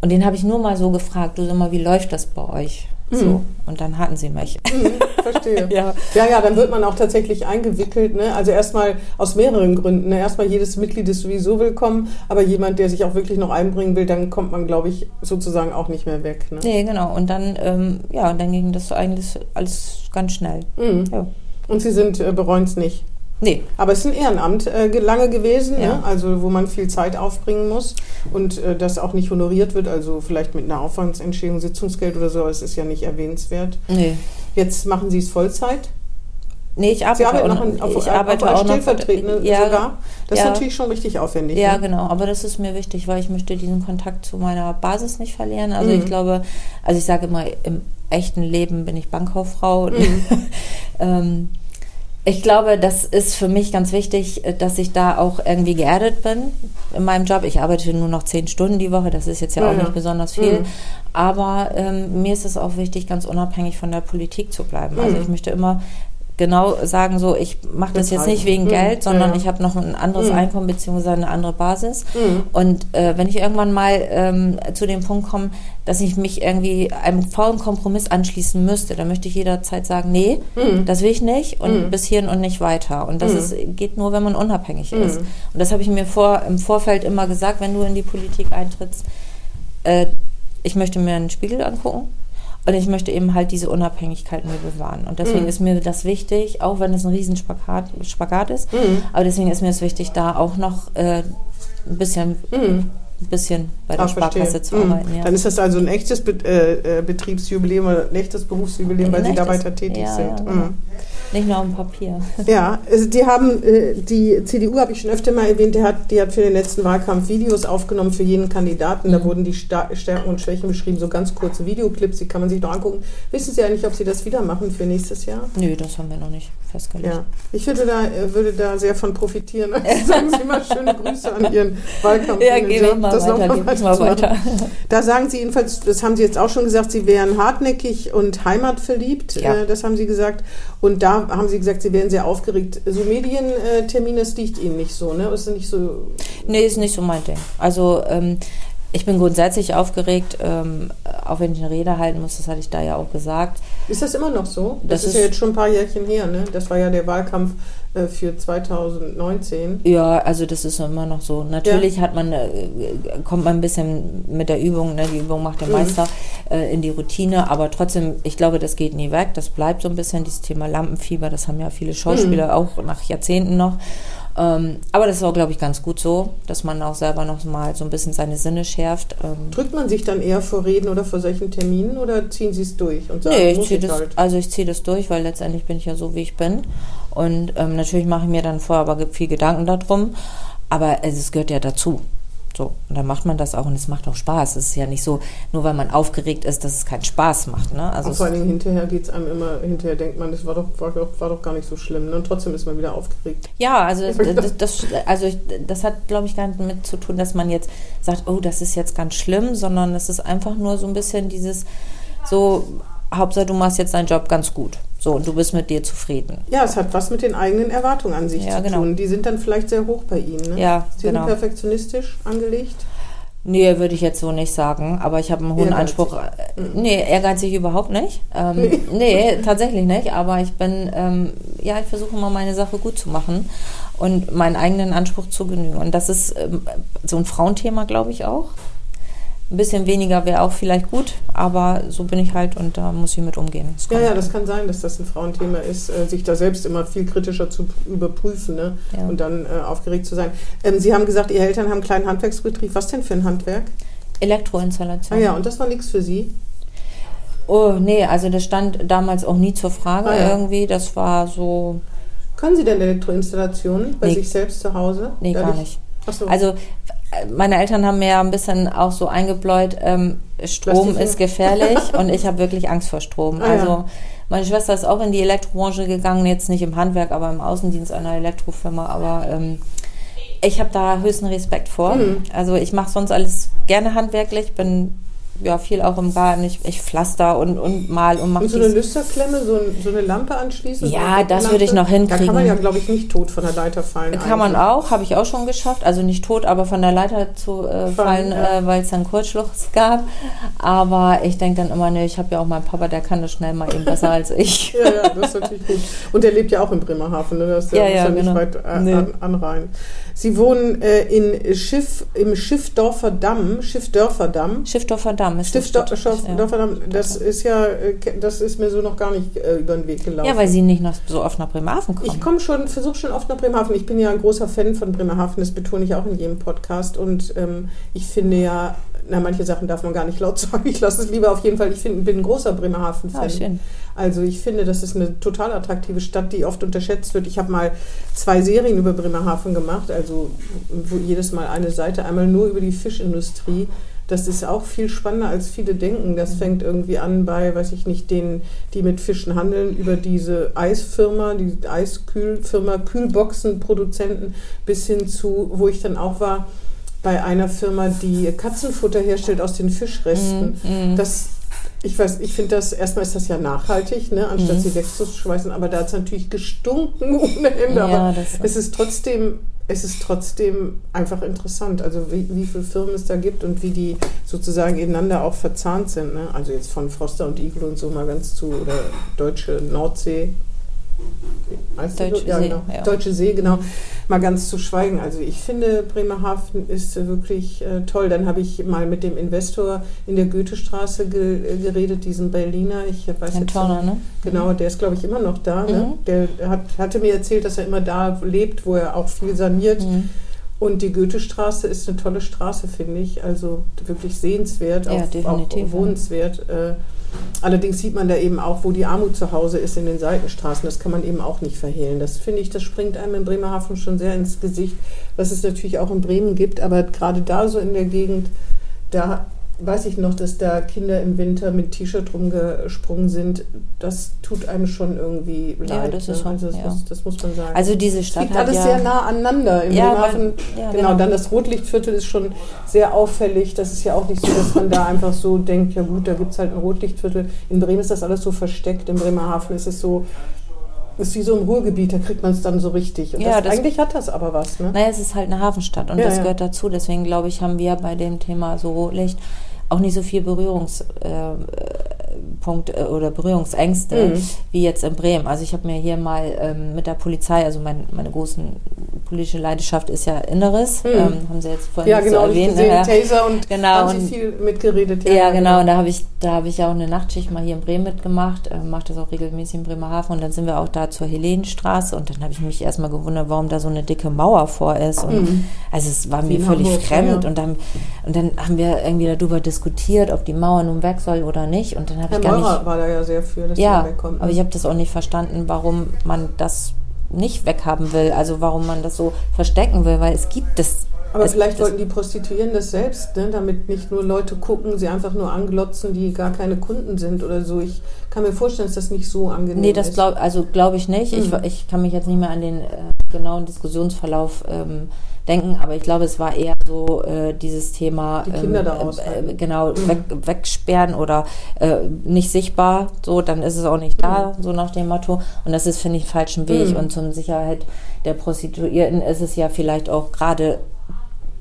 Und den habe ich nur mal so gefragt, du sag mal, wie läuft das bei euch? So. Und dann hatten sie mich. Mhm, verstehe. Ja. ja, ja, dann wird man auch tatsächlich eingewickelt. Ne? Also erstmal aus mehreren Gründen. Ne? Erstmal jedes Mitglied ist sowieso willkommen, aber jemand, der sich auch wirklich noch einbringen will, dann kommt man, glaube ich, sozusagen auch nicht mehr weg. Ne? Nee, genau. Und dann, ähm, ja, und dann ging das eigentlich alles ganz schnell. Mhm. Ja. Und Sie sind äh, bereuen es nicht. Nee, Aber es ist ein Ehrenamt äh, ge- lange gewesen, Ja. ne? also wo man viel Zeit aufbringen muss und äh, das auch nicht honoriert wird, also vielleicht mit einer Aufwandsentschädigung, Sitzungsgeld oder so, aber es ist ja nicht erwähnenswert. nee. Jetzt machen Sie es Vollzeit. Nee, ich arbeite Sie arbeiten auch noch in, auf, ich auf, arbeite auf auch noch. stellvertretende Ja, sogar. Das ja. ist natürlich schon richtig aufwendig. Ja, ne? genau. Aber das ist mir wichtig, weil ich möchte diesen Kontakt zu meiner Basis nicht verlieren. Also Mhm. ich glaube, also ich sage immer, im echten Leben bin ich Bankkauffrau. Mhm. ähm, ich glaube, das ist für mich ganz wichtig, äh, dass ich da auch irgendwie geerdet bin in meinem Job. Ich arbeite nur noch zehn Stunden die Woche, das ist jetzt ja, auch ja. nicht besonders viel. Mhm. Aber ähm, mir ist es auch wichtig, ganz unabhängig von der Politik zu bleiben. Also Mhm. ich möchte immer genau sagen, so, ich mache das jetzt nicht wegen Mhm. Geld, sondern Ja, ich habe noch ein anderes Mhm. Einkommen beziehungsweise eine andere Basis. Mhm. Und äh, wenn ich irgendwann mal ähm, zu dem Punkt komme, dass ich mich irgendwie einem faulen Kompromiss anschließen müsste, dann möchte ich jederzeit sagen, nee, Mhm. das will ich nicht und Mhm. bis hierhin und nicht weiter. Und das Mhm. ist, geht nur, wenn man unabhängig ist. Und das habe ich mir vor, im Vorfeld immer gesagt, wenn du in die Politik eintrittst, äh, ich möchte mir einen Spiegel angucken. Und ich möchte eben halt diese Unabhängigkeit mir bewahren. Und deswegen Mhm. ist mir das wichtig, auch wenn es ein Riesenspagat Spagat ist, Mhm. aber deswegen ist mir es wichtig, da auch noch äh, ein bisschen, Mhm. ein bisschen bei der Ah, verstehe. Sparkasse zu Mhm. arbeiten. Ja. Dann ist das also ein echtes Be äh, äh, Betriebsjubiläum oder ein echtes Berufsjubiläum, weil Ein Sie da echtes- weiter tätig ja, sind. ja, genau. Mhm. Nicht nur auf dem Papier. Ja, also die haben, äh, die CDU habe ich schon öfter mal erwähnt, die hat, die hat für den letzten Wahlkampf Videos aufgenommen für jeden Kandidaten. Da Mhm. wurden die Stärken und Schwächen beschrieben, so ganz kurze Videoclips, die kann man sich noch angucken. Wissen Sie eigentlich, ob Sie das wieder machen für nächstes Jahr? Nö, das haben wir noch nicht. Festgelegt. Ja, ich würde da, würde da sehr von profitieren. Also sagen Sie mal schöne Grüße an Ihren Wahlkampf. Ja, gebe ich mal weiter, gebe ich mal weiter. Da sagen Sie jedenfalls, das haben Sie jetzt auch schon gesagt, Sie wären hartnäckig und heimatverliebt. Ja. Äh, Das haben Sie gesagt. Und da haben Sie gesagt, Sie wären sehr aufgeregt. So Medientermine, das liegt Ihnen nicht so, ne? Ist nicht so. Nee, ist nicht so mein Ding. Also ähm, ich bin grundsätzlich aufgeregt, ähm, auch wenn ich eine Rede halten muss, das hatte ich da ja auch gesagt. Ist das immer noch so? Das, Das ist, ja ist- jetzt schon ein paar Jährchen her, ne? Das war ja der Wahlkampf äh, für 2019. Ja, also das ist immer noch so. Natürlich hat man, äh, kommt man ein bisschen mit der Übung, ne, die Übung macht den Meister, äh, in die Routine, aber trotzdem, ich glaube, das geht nie weg. Das bleibt so ein bisschen, dieses Thema Lampenfieber, das haben ja viele Schauspieler auch nach Jahrzehnten noch. Ähm, aber das ist auch, glaube ich, ganz gut so, dass man auch selber noch mal so ein bisschen seine Sinne schärft. Ähm, Drückt man sich dann eher vor Reden oder vor solchen Terminen oder ziehen Sie es durch und sagen, Nee, ich ziehe das, halt? also ich ziehe das durch, weil letztendlich bin ich ja so, wie ich bin. Und ähm, natürlich mache ich mir dann vorher aber viel Gedanken darum. Aber es, es gehört ja dazu. So, und dann macht man das auch und es macht auch Spaß. Es ist ja nicht so, nur weil man aufgeregt ist, dass es keinen Spaß macht. Ne? Also Und vor allen Dingen hinterher geht es einem immer, hinterher denkt man, das war doch, war doch, war doch gar nicht so schlimm. Ne? Und trotzdem ist man wieder aufgeregt. Ja, also das, das, also ich, das hat, glaube ich, gar nicht damit zu tun, dass man jetzt sagt, oh, das ist jetzt ganz schlimm, sondern es ist einfach nur so ein bisschen dieses, so, Hauptsache du machst jetzt deinen Job ganz gut. So, und du bist mit dir zufrieden. Ja, es hat was mit den eigenen Erwartungen an sich Ja, zu genau. tun. Die sind dann vielleicht sehr hoch bei Ihnen. Ne? Ja, Sie genau. sind perfektionistisch angelegt. Nee, würde ich jetzt so nicht sagen, aber ich habe einen hohen Ehrgeizig. Anspruch. Äh, Nee, ehrgeizig überhaupt nicht. Ähm, nee. tatsächlich nicht, aber ich bin, ähm, ja, ich versuche immer meine Sache gut zu machen und meinen eigenen Anspruch zu genügen. Und das ist ähm, so ein Frauenthema, glaube ich auch. Ein bisschen weniger wäre auch vielleicht gut, aber so bin ich halt und da muss ich mit umgehen. Ja, ja, das kann sein, dass das ein Frauenthema ist, äh, sich da selbst immer viel kritischer zu überprüfen ne? Ja. und dann äh, aufgeregt zu sein. Ähm, Sie haben gesagt, Ihre Eltern haben einen kleinen Handwerksbetrieb. Was denn für ein Handwerk? Ah Elektroinstallation. ja, und das war nichts für Sie? Oh, nee, also das stand damals auch nie zur Frage Ah, ja. irgendwie. Das war so, Können Sie denn Elektroinstallationen bei Nee. sich selbst zu Hause? nee, gar Dadurch- nicht. Ach so. Also meine Eltern haben mir ja ein bisschen auch so eingebläut, ähm, Strom ist gefährlich und ich habe wirklich Angst vor Strom. Ah, ja. also meine Schwester ist auch in die Elektrobranche gegangen, jetzt nicht im Handwerk, aber im Außendienst einer Elektrofirma. Aber ähm, ich habe da höchsten Respekt vor. Mhm. Also ich mache sonst alles gerne handwerklich, bin ja viel auch im Garten. Ich, ich pflaster und, und mal und mache Und so eine Lüsterklemme, so, ein, so eine Lampe anschließen? Ja, das Lampe? würde ich noch Da kann hinkriegen. man ja, glaube ich, nicht tot von der Leiter fallen. Kann man eigentlich. auch, habe ich auch schon geschafft. Also nicht tot, aber von der Leiter zu äh, Fallen, ja. äh, weil es dann Kurzschluss gab. Aber ich denke dann immer, ne, ich habe ja auch meinen Papa, der kann das schnell mal eben besser als ich. Ja, ja, das ist natürlich gut. Und der lebt ja auch in Bremerhaven, ne? Das ist ja, Ja, muss ja, nicht genau. weit äh, Nee. an, anreihen. Sie wohnen äh, in Schiff, im Schiffdorfer Damm, Schiffdörfer Damm. Schiffdorfer Damm ist das. Schiffdorfer Stadt- Damm, das ist ja, äh, das ist mir so noch gar nicht äh, über den Weg gelaufen. ja. ja, weil sie nicht noch so oft nach Bremerhaven kommen. Ich komme schon, versuche schon oft nach Bremerhaven. Ich bin ja ein großer Fan von Bremerhaven, das betone ich auch in jedem Podcast. Und ähm, ich finde ja, na, manche Sachen darf man gar nicht laut sagen. Ich lasse es lieber auf jeden Fall. Ich find, bin ein großer Bremerhaven-Fan. Ah, schön. Also ich finde, das ist eine total attraktive Stadt, die oft unterschätzt wird. Ich habe mal zwei Serien über Bremerhaven gemacht, also wo jedes Mal eine Seite, einmal nur über die Fischindustrie. Das ist auch viel spannender, als viele denken. Das fängt irgendwie an bei, weiß ich nicht, denen, die mit Fischen handeln, über diese Eisfirma, die Eiskühlfirma, Kühlboxenproduzenten, bis hin zu, wo ich dann auch war, bei einer Firma, die Katzenfutter herstellt aus den Fischresten. Mhm, Das, ich weiß, ich finde das, erstmal ist das ja nachhaltig, ne, anstatt Mhm. sie wegzuschmeißen, aber da hat es natürlich gestunken ohne Ende. Ja, aber es ist trotzdem, es ist trotzdem einfach interessant, also wie, wie viele Firmen es da gibt und wie die sozusagen ineinander auch verzahnt sind. Ne? Also jetzt von Froster und Igel und so mal ganz zu, oder Deutsche Nordsee. Deutsche so? ja, See, genau. ja. Deutsche See, genau. Mal ganz zu schweigen. Also ich finde, Bremerhaven ist wirklich äh, toll. Dann habe ich mal mit dem Investor in der Goethestraße ge äh, geredet, diesen Berliner. Ich weiß Ein jetzt Turner, ne? Genau, der ist, glaube ich, immer noch da. Ne? Mhm. Der hat, hatte mir erzählt, dass er immer da lebt, wo er auch viel saniert. Mhm. Und die Goethestraße ist eine tolle Straße, finde ich. Also wirklich sehenswert, Ja, auch, auch ja. wohnenswert. Äh, allerdings sieht man da eben auch, wo die Armut zu Hause ist in den Seitenstraßen. Das kann man eben auch nicht verhehlen. Das finde ich, das springt einem in Bremerhaven schon sehr ins Gesicht, was es natürlich auch in Bremen gibt. Aber gerade da so in der Gegend, da weiß ich noch, dass da Kinder im Winter mit T-Shirt rumgesprungen sind. Das tut einem schon irgendwie leid. Ja, das ist ne? schon, also das, ja. muss, das muss man sagen. Also diese Stadt liegt hat alles ja, sehr nah aneinander. Im Ja, Bremerhaven, ja, genau, genau. dann das Rotlichtviertel ist schon sehr auffällig. Das ist ja auch nicht so, dass man da einfach so denkt, ja gut, da gibt es halt ein Rotlichtviertel. In Bremen ist das alles so versteckt. In Bremerhaven ist es so, ist wie so im Ruhrgebiet, da kriegt man es dann so richtig. Und Ja, das, das- eigentlich hat das aber was, ne? Naja, es ist halt eine Hafenstadt und Ja, das ja. gehört dazu. Deswegen glaube ich, haben wir bei dem Thema so Rotlicht auch nicht so viel Berührungspunkte äh, Punkt, äh, oder Berührungsängste Mhm. wie jetzt in Bremen. Also ich habe mir hier mal ähm, mit der Polizei, also mein, meine große politische Leidenschaft ist ja Inneres, Mhm. ähm, haben Sie jetzt vorhin Ja, genau, so erwähnt. Ja. Taser und Genau, haben und- Sie viel mitgeredet. Ja, genau. Und da habe ich, da habe ich ja auch eine Nachtschicht mal hier in Bremen mitgemacht, äh, mache das auch regelmäßig in Bremerhaven und dann sind wir auch da zur Helenenstraße und dann habe ich mich erstmal gewundert, warum da so eine dicke Mauer vor ist. Und Mhm. also es war mir völlig Hamburg, fremd ja. und dann und dann haben wir irgendwie darüber diskutiert, ob die Mauer nun weg soll oder nicht. Und dann habe ich gar Meurer nicht. war da ja sehr für, dass Ja, wegkommt. aber ich habe das auch nicht verstanden, warum man das nicht weghaben will, also warum man das so verstecken will, weil es gibt es. Aber es, vielleicht wollten die Prostituierten das selbst, ne? damit nicht nur Leute gucken, sie einfach nur anglotzen, die gar keine Kunden sind oder so. Ich kann mir vorstellen, dass das nicht so angenehm Nee, das ist. glaube also glaub ich nicht. Ich, Mhm. ich kann mich jetzt nicht mehr an den äh, genauen Diskussionsverlauf ähm, denken, aber ich glaube, es war eher so äh, dieses Thema Die Kinder ähm, da äh, genau Mhm. weg, wegsperren oder äh, nicht sichtbar, so dann ist es auch nicht da, so nach dem Motto. Und das ist finde ich falschen Weg. Mhm. Und zur Sicherheit der Prostituierten ist es ja vielleicht auch gerade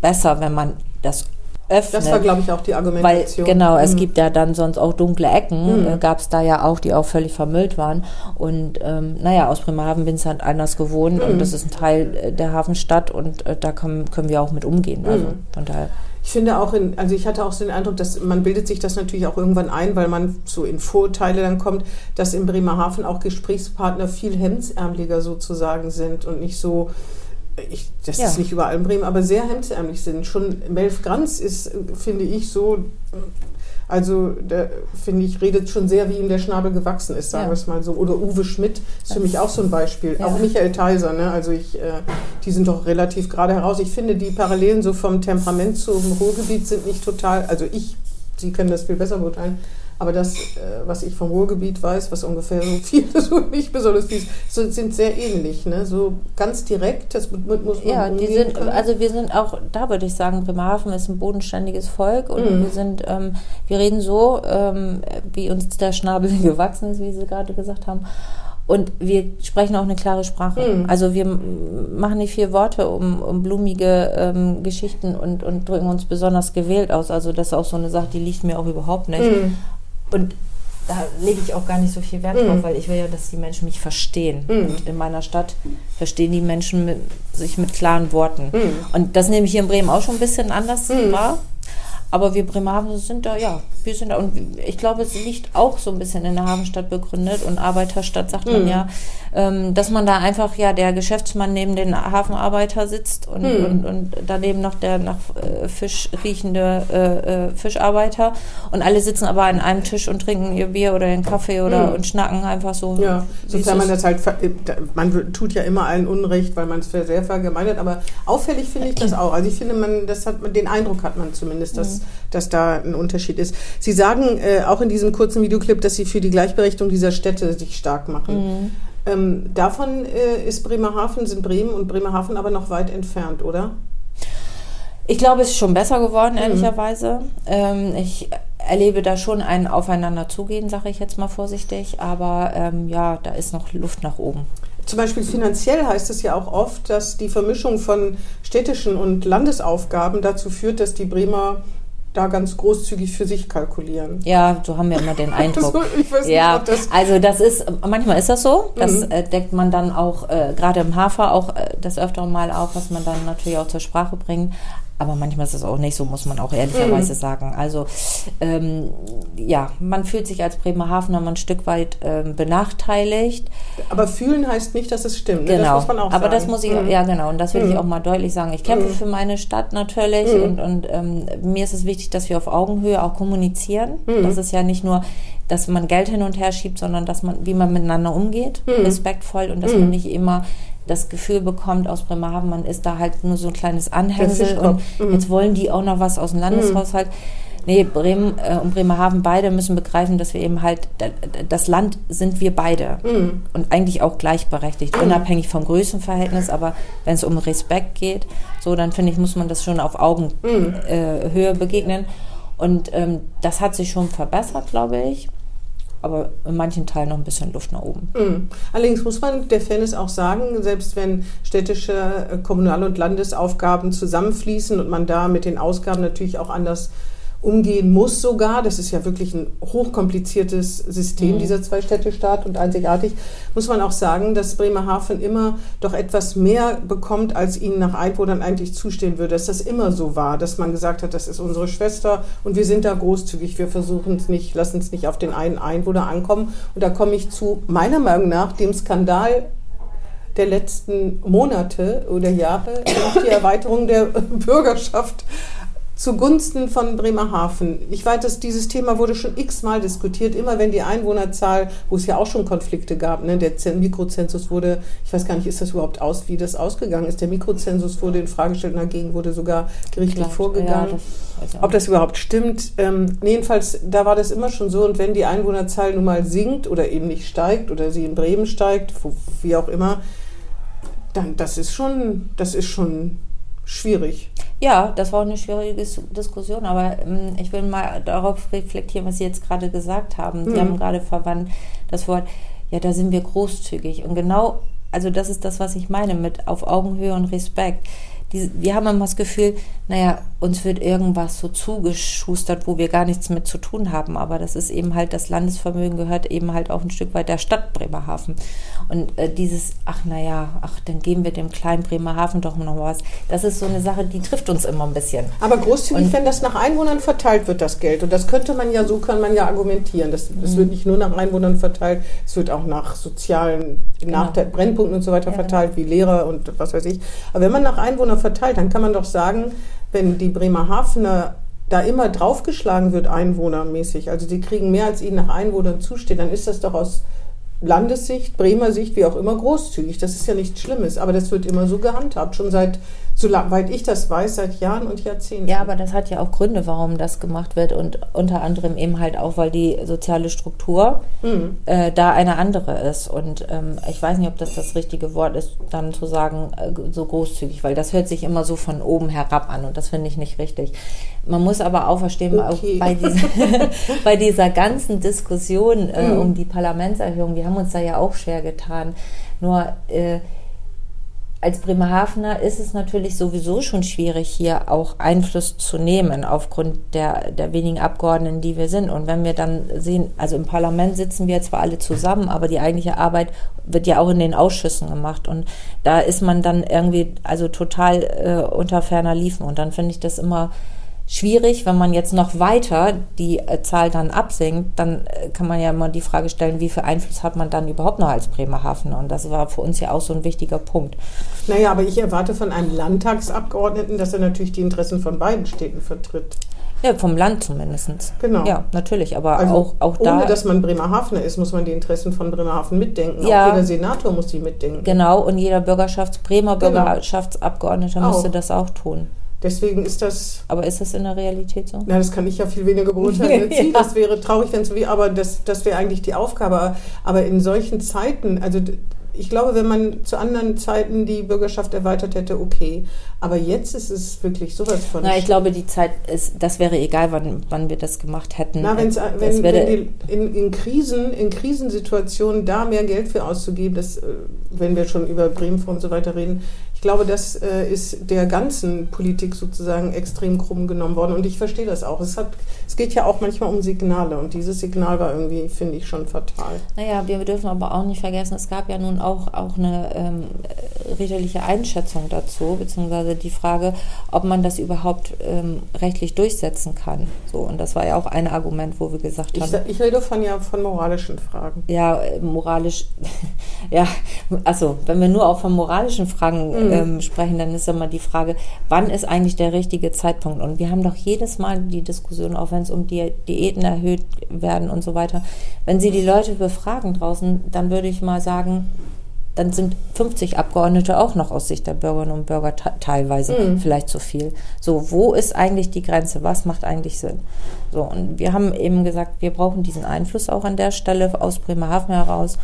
besser, wenn man das öffnet. das war, glaube ich, auch die Weil, Argumentation. genau, es Mhm. gibt ja dann sonst auch dunkle Ecken, Mhm. äh, gab es da ja auch, die auch völlig vermüllt waren. Und ähm, naja, aus Bremerhaven bin ich halt anders gewohnt Mhm. und das ist ein Teil äh, der Hafenstadt und äh, da können, können wir auch mit umgehen. Also Mhm. von daher. Ich finde auch, in, also ich hatte auch so den Eindruck, dass man bildet sich das natürlich auch irgendwann ein, weil man so in Vorurteile dann kommt, dass in Bremerhaven auch Gesprächspartner viel hemdsärmeliger sozusagen sind und nicht so, ich, das Ja. ist nicht überall in Bremen, aber sehr hemdsärmlich sind. Schon Melf Granz ist, finde ich, so, also der, finde ich, redet schon sehr, wie ihm der Schnabel gewachsen ist, sagen Ja. wir es mal so. Oder Uwe Schmidt ist für mich auch so ein Beispiel. Ja. Auch Michael Theiser, ne? also ich, äh, die sind doch relativ gerade heraus. Ich finde, die Parallelen so vom Temperament zum Ruhrgebiet sind nicht total, also ich, Sie können das viel besser beurteilen, aber das, äh, was ich vom Ruhrgebiet weiß, was ungefähr so viele so nicht besonders viel ist, so, sind sehr ähnlich, ne? so ganz direkt, das muss man Ja, die sind, können. also wir sind auch, da würde ich sagen, Bremerhaven ist ein bodenständiges Volk und Mhm. wir sind, ähm, wir reden so, ähm, wie uns der Schnabel gewachsen ist, wie Sie gerade gesagt haben. Und wir sprechen auch eine klare Sprache. Mhm. Also wir machen nicht viel Worte um, um blumige ähm, Geschichten und, und drücken uns besonders gewählt aus. Also das ist auch so eine Sache, die liegt mir auch überhaupt nicht. Mhm. Und da lege ich auch gar nicht so viel Wert drauf, weil ich will ja, dass die Menschen mich verstehen. Mhm. Und in meiner Stadt verstehen die Menschen mit, sich mit klaren Worten. Mhm. Und das nehme ich hier in Bremen auch schon ein bisschen anders Mhm. wahr. Aber wir Bremerhaven sind da, ja, wir sind da. Und ich glaube, es liegt auch so ein bisschen in der Hafenstadt begründet und Arbeiterstadt, sagt man Mhm. ja, ähm, dass man da einfach, ja, der Geschäftsmann neben den Hafenarbeiter sitzt und, Mhm. und, und daneben noch der nach äh, Fisch riechende äh, äh, Fischarbeiter. Und alle sitzen aber an einem Tisch und trinken ihr Bier oder ihren Kaffee oder Mhm. und schnacken einfach so. Ja, sofern man das halt, ver- man tut ja immer allen Unrecht, weil man es für sehr vergemeinert, aber auffällig finde ich das auch. Also ich finde, man, das hat man, den Eindruck hat man zumindest, dass, dass da ein Unterschied ist. Sie sagen äh, auch in diesem kurzen Videoclip, dass Sie für die Gleichberechtigung dieser Städte sich stark machen. Mhm. Ähm, davon äh, ist Bremerhaven, sind Bremen und Bremerhaven aber noch weit entfernt, oder? Ich glaube, es ist schon besser geworden, Mhm. ehrlicherweise. Ähm, ich erlebe da schon ein Aufeinander zugehen, sage ich jetzt mal vorsichtig. Aber ähm, ja, da ist noch Luft nach oben. Zum Beispiel finanziell heißt es ja auch oft, dass die Vermischung von städtischen und Landesaufgaben dazu führt, dass die Bremer da ganz großzügig für sich kalkulieren. Ja, so haben wir immer den Eindruck. So, ich weiß nicht, ja, das also das ist, manchmal ist das so. Das Mhm. äh, deckt man dann auch, äh, gerade im Hafer, auch äh, das öfter mal auf, was man dann natürlich auch zur Sprache bringt. Aber manchmal ist es auch nicht so, muss man auch ehrlicherweise Mhm. sagen. Also ähm, ja, man fühlt sich als Bremerhavener mal ein Stück weit ähm, benachteiligt. Aber fühlen heißt nicht, dass es stimmt. ne? Genau. Das muss man auch Aber sagen. das muss ich, Mhm. ja genau, und das will Mhm. ich auch mal deutlich sagen. Ich kämpfe Mhm. für meine Stadt natürlich Mhm. und, und ähm, mir ist es wichtig, dass wir auf Augenhöhe auch kommunizieren. Mhm. Das ist ja nicht nur, dass man Geld hin und her schiebt, sondern dass man, wie man miteinander umgeht, respektvoll und dass man nicht immer das Gefühl bekommt aus Bremerhaven, man ist da halt nur so ein kleines Anhängsel und Mhm. jetzt wollen die auch noch was aus dem Landeshaushalt. Nee, Bremen äh, und Bremerhaven beide müssen begreifen, dass wir eben halt, das Land sind wir beide. Mhm. Und eigentlich auch gleichberechtigt, mhm. unabhängig vom Größenverhältnis. Aber wenn es um Respekt geht, so, dann finde ich, muss man das schon auf Augenhöhe mhm. äh, begegnen. Und ähm, das hat sich schon verbessert, glaube ich aber in manchen Teilen noch ein bisschen Luft nach oben. Mhm. Allerdings muss man der Fairness auch sagen, selbst wenn städtische, äh, kommunale und Landesaufgaben zusammenfließen und man da mit den Ausgaben natürlich auch anders umgehen muss sogar, das ist ja wirklich ein hochkompliziertes System, mhm. dieser Zwei-Städte-Staat und einzigartig, muss man auch sagen, dass Bremerhaven immer doch etwas mehr bekommt, als ihnen nach Einwohnern eigentlich zustehen würde. Dass das immer so war, dass man gesagt hat, das ist unsere Schwester und wir sind da großzügig, wir versuchen es nicht, lassen es nicht auf den einen Einwohner ankommen. Und da komme ich zu meiner Meinung nach dem Skandal der letzten Monate oder Jahre, die Erweiterung der Bürgerschaft zugunsten von Bremerhaven. Ich weiß, dass dieses Thema wurde schon x-mal diskutiert, immer wenn die Einwohnerzahl, wo es ja auch schon Konflikte gab, ne, der Mikrozensus wurde, ich weiß gar nicht, ist das überhaupt aus, wie das ausgegangen ist. Der Mikrozensus wurde in Frage gestellt und dagegen wurde sogar gerichtlich Klar, vorgegangen. Ja, das Ob das überhaupt stimmt. Ähm, jedenfalls, da war das immer schon so. Und wenn die Einwohnerzahl nun mal sinkt oder eben nicht steigt oder sie in Bremen steigt, wie auch immer, dann das ist schon, das ist schon schwierig. Ja, das war auch eine schwierige Diskussion, aber ähm, ich will mal darauf reflektieren, was Sie jetzt gerade gesagt haben. Sie mhm. haben gerade verwandt das Wort, ja, da sind wir großzügig. Und genau, also das ist das, was ich meine mit auf Augenhöhe und Respekt die, wir haben immer das Gefühl, naja, uns wird irgendwas so zugeschustert, wo wir gar nichts mit zu tun haben. Aber das ist eben halt, das Landesvermögen gehört eben halt auch ein Stück weit der Stadt Bremerhaven. Und äh, dieses, ach naja, ach, dann geben wir dem kleinen Bremerhaven doch noch was. Das ist so eine Sache, die trifft uns immer ein bisschen. Aber großzügig, und, wenn das nach Einwohnern verteilt wird, das Geld. Und das könnte man ja, so kann man ja argumentieren. Das, das mhm. wird nicht nur nach Einwohnern verteilt, es wird auch nach sozialen genau. nach Brennpunkten und so weiter ja, verteilt, genau. wie Lehrer und was weiß ich. Aber wenn man nach Einwohnern verteilt, dann kann man doch sagen, wenn die Bremerhavener da immer draufgeschlagen wird, einwohnermäßig, also die kriegen mehr, als ihnen nach Einwohnern zusteht, dann ist das doch aus Landessicht, Bremer Sicht, wie auch immer, großzügig. Das ist ja nichts Schlimmes, aber das wird immer so gehandhabt, schon seit, soweit ich das weiß, seit Jahren und Jahrzehnten. Ja, aber das hat ja auch Gründe, warum das gemacht wird und unter anderem eben halt auch, weil die soziale Struktur mhm. äh, da eine andere ist. Und ähm, ich weiß nicht, ob das das richtige Wort ist, dann zu sagen, äh, so großzügig, weil das hört sich immer so von oben herab an und das finde ich nicht richtig. Man muss aber auch verstehen, okay. auch bei, dieser, bei dieser ganzen Diskussion äh, mhm. um die Parlamentserhöhung, wir haben uns da ja auch schwer getan. Nur äh, als Bremerhavener ist es natürlich sowieso schon schwierig, hier auch Einfluss zu nehmen aufgrund der, der wenigen Abgeordneten, die wir sind. Und wenn wir dann sehen, also im Parlament sitzen wir zwar alle zusammen, aber die eigentliche Arbeit wird ja auch in den Ausschüssen gemacht. Und da ist man dann irgendwie also total äh, unter ferner Liefen. Und dann finde ich das immer schwierig, wenn man jetzt noch weiter die äh, Zahl dann absenkt, dann äh, kann man ja immer die Frage stellen, wie viel Einfluss hat man dann überhaupt noch als Bremerhaven? Und das war für uns ja auch so ein wichtiger Punkt. Naja, aber ich erwarte von einem Landtagsabgeordneten, dass er natürlich die Interessen von beiden Städten vertritt. Ja, vom Land zumindest. Genau. Ja, natürlich. Aber also auch, auch da. Ohne dass man Bremerhavener ist, muss man die Interessen von Bremerhaven mitdenken. Ja, auch jeder Senator muss die mitdenken. Genau, und jeder Bürgerschafts-, Bremer genau. Bürgerschaftsabgeordneter müsste das auch tun. Deswegen ist das. Aber ist das in der Realität so? Na, das kann ich ja viel weniger beurteilen ja. Das wäre traurig, wenn es so wie, aber das, das wäre eigentlich die Aufgabe. Aber in solchen Zeiten, also ich glaube, wenn man zu anderen Zeiten die Bürgerschaft erweitert hätte, okay. Aber jetzt ist es wirklich sowas von. Na, ich glaube, die Zeit ist, das wäre egal, wann, wann wir das gemacht hätten. Na, wenn's, wenn, wenn die, in, in, Krisen, in Krisensituationen da mehr Geld für auszugeben, das, äh, wenn wir schon über Bremen und so weiter reden, ich glaube, das äh, ist der ganzen Politik sozusagen extrem krumm genommen worden. Und ich verstehe das auch. Es, hat, es geht ja auch manchmal um Signale. Und dieses Signal war irgendwie, finde ich, schon fatal. Naja, wir dürfen aber auch nicht vergessen, es gab ja nun auch, auch eine ähm, richterliche Einschätzung dazu, beziehungsweise die Frage, ob man das überhaupt ähm, rechtlich durchsetzen kann. So, und das war ja auch ein Argument, wo wir gesagt haben. Ich, ich rede von ja von moralischen Fragen. Ja, äh, moralisch, ja, also wenn wir nur auch von moralischen Fragen mhm mhm. ähm, sprechen, dann ist immer die Frage, wann ist eigentlich der richtige Zeitpunkt? Und wir haben doch jedes Mal die Diskussion, auch wenn es um die Diäten erhöht werden und so weiter. Wenn Sie die Leute befragen draußen, dann würde ich mal sagen, dann sind 50 Abgeordnete auch noch aus Sicht der Bürgerinnen und Bürger teilweise mhm. vielleicht zu viel. So, wo ist eigentlich die Grenze? Was macht eigentlich Sinn? So, und wir haben eben gesagt, wir brauchen diesen Einfluss auch an der Stelle aus Bremerhaven heraus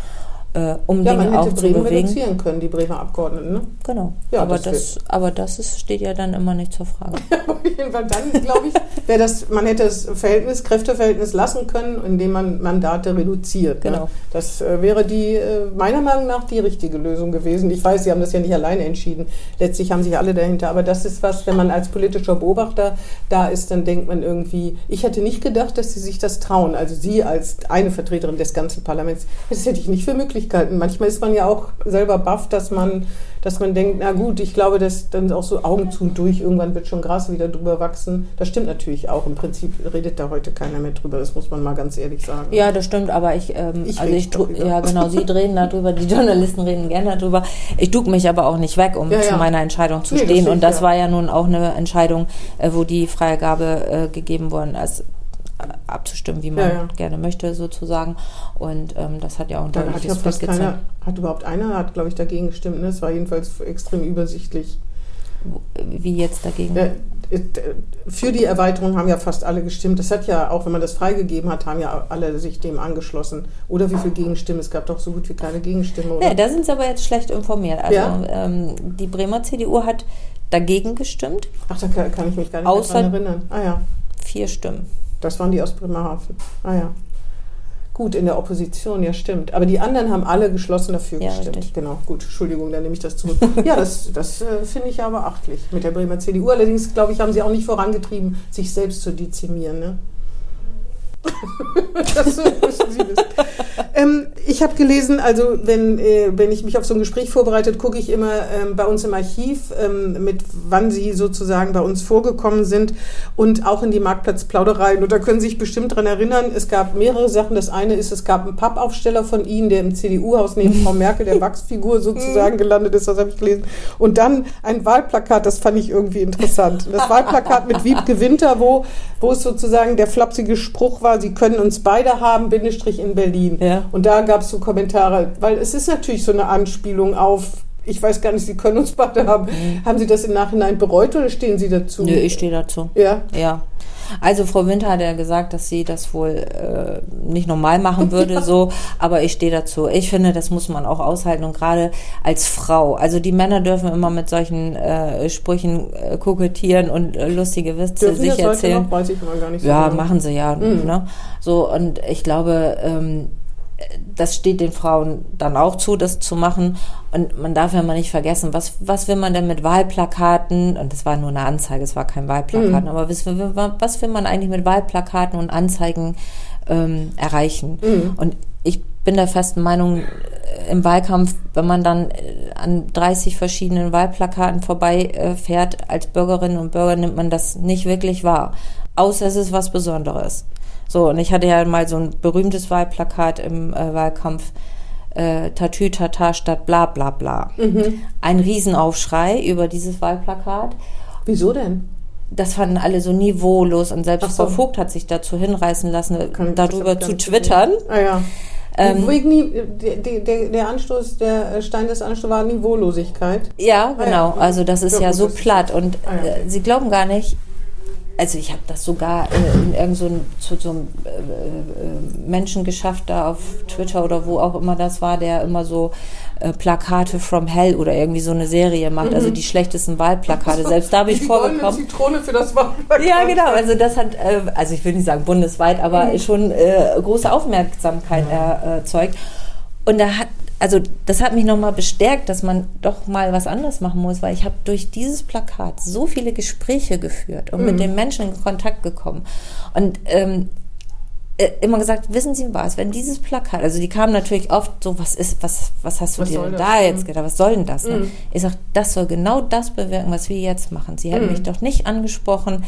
äh, um ja, Dinge man hätte Bremen reduzieren können, die Bremer Abgeordneten. Ne? Genau. Ja, aber das, das aber das ist, steht ja dann immer nicht zur Frage. Auf jeden Fall dann, glaube ich, wäre das, man hätte das Verhältnis, Kräfteverhältnis lassen können, indem man Mandate reduziert. Ne? Genau. Ne? Das äh, wäre die, äh, meiner Meinung nach, die richtige Lösung gewesen. Ich weiß, Sie haben das ja nicht alleine entschieden. Letztlich haben sich alle dahinter. Aber das ist was, wenn man als politischer Beobachter da ist, dann denkt man irgendwie, ich hätte nicht gedacht, dass Sie sich das trauen. Also Sie als eine Vertreterin des ganzen Parlaments, das hätte ich nicht für möglich Möglichkeiten. Manchmal ist man ja auch selber baff, dass man, dass man denkt, na gut, ich glaube, dass dann auch so Augen zu und durch, irgendwann wird schon Gras wieder drüber wachsen. Das stimmt natürlich auch. Im Prinzip redet da heute keiner mehr drüber, das muss man mal ganz ehrlich sagen. Ja, das stimmt, aber ich, ähm, ich, also ich ja genau, Sie drehen darüber, die Journalisten reden gerne darüber. Ich duck mich aber auch nicht weg, um ja, ja. zu meiner Entscheidung zu nee, stehen. Das und das ja. war ja nun auch eine Entscheidung, äh, wo die Freigabe äh, gegeben worden ist abzustimmen, wie man ja, ja. gerne möchte, sozusagen. Und ähm, das hat ja auch ein hat ja fast keiner, hat überhaupt einer, hat glaube ich dagegen gestimmt. Ne? Es war jedenfalls extrem übersichtlich. Wie jetzt dagegen? Ja, für die Erweiterung haben ja fast alle gestimmt. Das hat ja, auch wenn man das freigegeben hat, haben ja alle sich dem angeschlossen. Oder wie viele Gegenstimmen? Es gab doch so gut wie keine Gegenstimmen. Oder? Ja, da sind sie aber jetzt schlecht informiert. Also ja? ähm, die Bremer CDU hat dagegen gestimmt. Ach, da kann, kann ich mich gar nicht Außer daran erinnern. Ah ja. Vier Stimmen. Das waren die aus Bremerhaven. Ah ja. Gut, in der Opposition, ja stimmt. Aber die anderen haben alle geschlossen dafür ja, gestimmt. Richtig. Genau, gut, Entschuldigung, dann nehme ich das zurück. ja, das, das äh, finde ich aber achtlich mit der Bremer CDU. Allerdings, glaube ich, haben sie auch nicht vorangetrieben, sich selbst zu dezimieren. Ne? Das müssen Sie wissen. Ähm, ich habe gelesen, also wenn, äh, wenn ich mich auf so ein Gespräch vorbereitet, gucke ich immer ähm, bei uns im Archiv, ähm, mit wann Sie sozusagen bei uns vorgekommen sind und auch in die Marktplatzplaudereien. Und da können Sie sich bestimmt dran erinnern, es gab mehrere Sachen. Das eine ist, es gab einen Pappaufsteller von Ihnen, der im CDU-Haus neben Frau Merkel, der Wachsfigur sozusagen gelandet ist, das habe ich gelesen. Und dann ein Wahlplakat, das fand ich irgendwie interessant. Das Wahlplakat mit Wiebke Winter, wo, wo es sozusagen der flapsige Spruch war, Sie können uns beide haben, Bindestrich in Berlin. Ja. Und da gab es so Kommentare, weil es ist natürlich so eine Anspielung auf ich weiß gar nicht, Sie können uns beide haben. Mhm. Haben Sie das im Nachhinein bereut oder stehen Sie dazu? Nö, ich stehe dazu. Ja? Ja. Also Frau Winter hat ja gesagt, dass sie das wohl äh, nicht normal machen würde, so, aber ich stehe dazu. Ich finde, das muss man auch aushalten und gerade als Frau. Also die Männer dürfen immer mit solchen äh, Sprüchen äh, kokettieren und äh, lustige Witze dürfen sich erzählen. Noch, weiß ich gar nicht so ja, genau. machen sie ja. Mhm. Ne? So und ich glaube. Ähm, das steht den Frauen dann auch zu, das zu machen. Und man darf ja mal nicht vergessen, was, was will man denn mit Wahlplakaten, und das war nur eine Anzeige, es war kein Wahlplakat, mhm. aber was, was will man eigentlich mit Wahlplakaten und Anzeigen ähm, erreichen? Mhm. Und ich bin der festen Meinung, äh, im Wahlkampf, wenn man dann äh, an 30 verschiedenen Wahlplakaten vorbeifährt, äh, als Bürgerinnen und Bürger nimmt man das nicht wirklich wahr. Außer es ist was Besonderes. So, und ich hatte ja mal so ein berühmtes Wahlplakat im äh, Wahlkampf. Äh, Tatü Tata statt bla bla bla. Mhm. Ein Riesenaufschrei über dieses Wahlplakat. Wieso denn? Das fanden alle so niveaulos und selbst so. Frau Vogt hat sich dazu hinreißen lassen, Kann darüber zu twittern. Ah, ja. Ähm, Wegen, der, der, der Anstoß, der Stein des Anstoßes war Niveaulosigkeit. Ja, genau. Ah, ja. Also das ist ja, ja so platt. Und ah, äh, Sie glauben gar nicht, also ich habe das sogar äh, in irgendeinem so zu so einem äh, äh, Menschen geschafft, da auf Twitter oder wo auch immer das war, der immer so äh, Plakate from Hell oder irgendwie so eine Serie macht, also mhm. also die schlechtesten Wahlplakate. Selbst da habe ich die vorgekommen. Zitrone für das Wahlplakat. Ja, genau. Also das hat, äh, also ich will nicht sagen bundesweit, aber mhm. schon äh, große Aufmerksamkeit erzeugt. Und da hat also das hat mich nochmal bestärkt, dass man doch mal was anderes machen muss, weil ich habe durch dieses Plakat so viele Gespräche geführt und mhm. mit den Menschen in Kontakt gekommen. Und ähm, äh, immer gesagt, wissen Sie was, wenn dieses Plakat, also die kamen natürlich oft so, was ist, was, was hast du was dir denn da jetzt mhm. gedacht, was soll denn das? Ne? Mhm. Ich sage, das soll genau das bewirken, was wir jetzt machen. Sie hätten mhm. mich doch nicht angesprochen,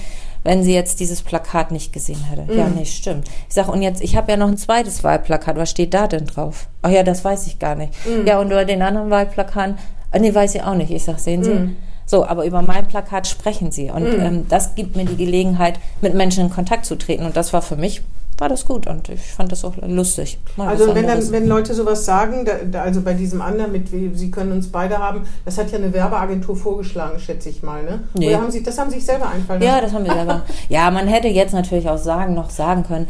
wenn sie jetzt dieses Plakat nicht gesehen hätte. Mhm. Ja, nee, stimmt. Ich sage, und jetzt, ich habe ja noch ein zweites Wahlplakat, was steht da denn drauf? Ach ja, das weiß ich gar nicht. Mhm. Ja, und über den anderen Wahlplakaten, äh, nee, weiß ich auch nicht. Ich sage, sehen Sie, mhm. so, aber über mein Plakat sprechen Sie. Und mhm. ähm, das gibt mir die Gelegenheit, mit Menschen in Kontakt zu treten. Und das war für mich war das gut und ich fand das auch lustig. Mal also wenn, dann, wenn Leute sowas sagen, da, also bei diesem anderen mit, Sie können uns beide haben, das hat ja eine Werbeagentur vorgeschlagen, schätze ich mal, ne? Nee. Oder haben Sie, das haben Sie sich selber einfallen lassen? Ja, das haben wir selber. ja, man hätte jetzt natürlich auch sagen, noch sagen können,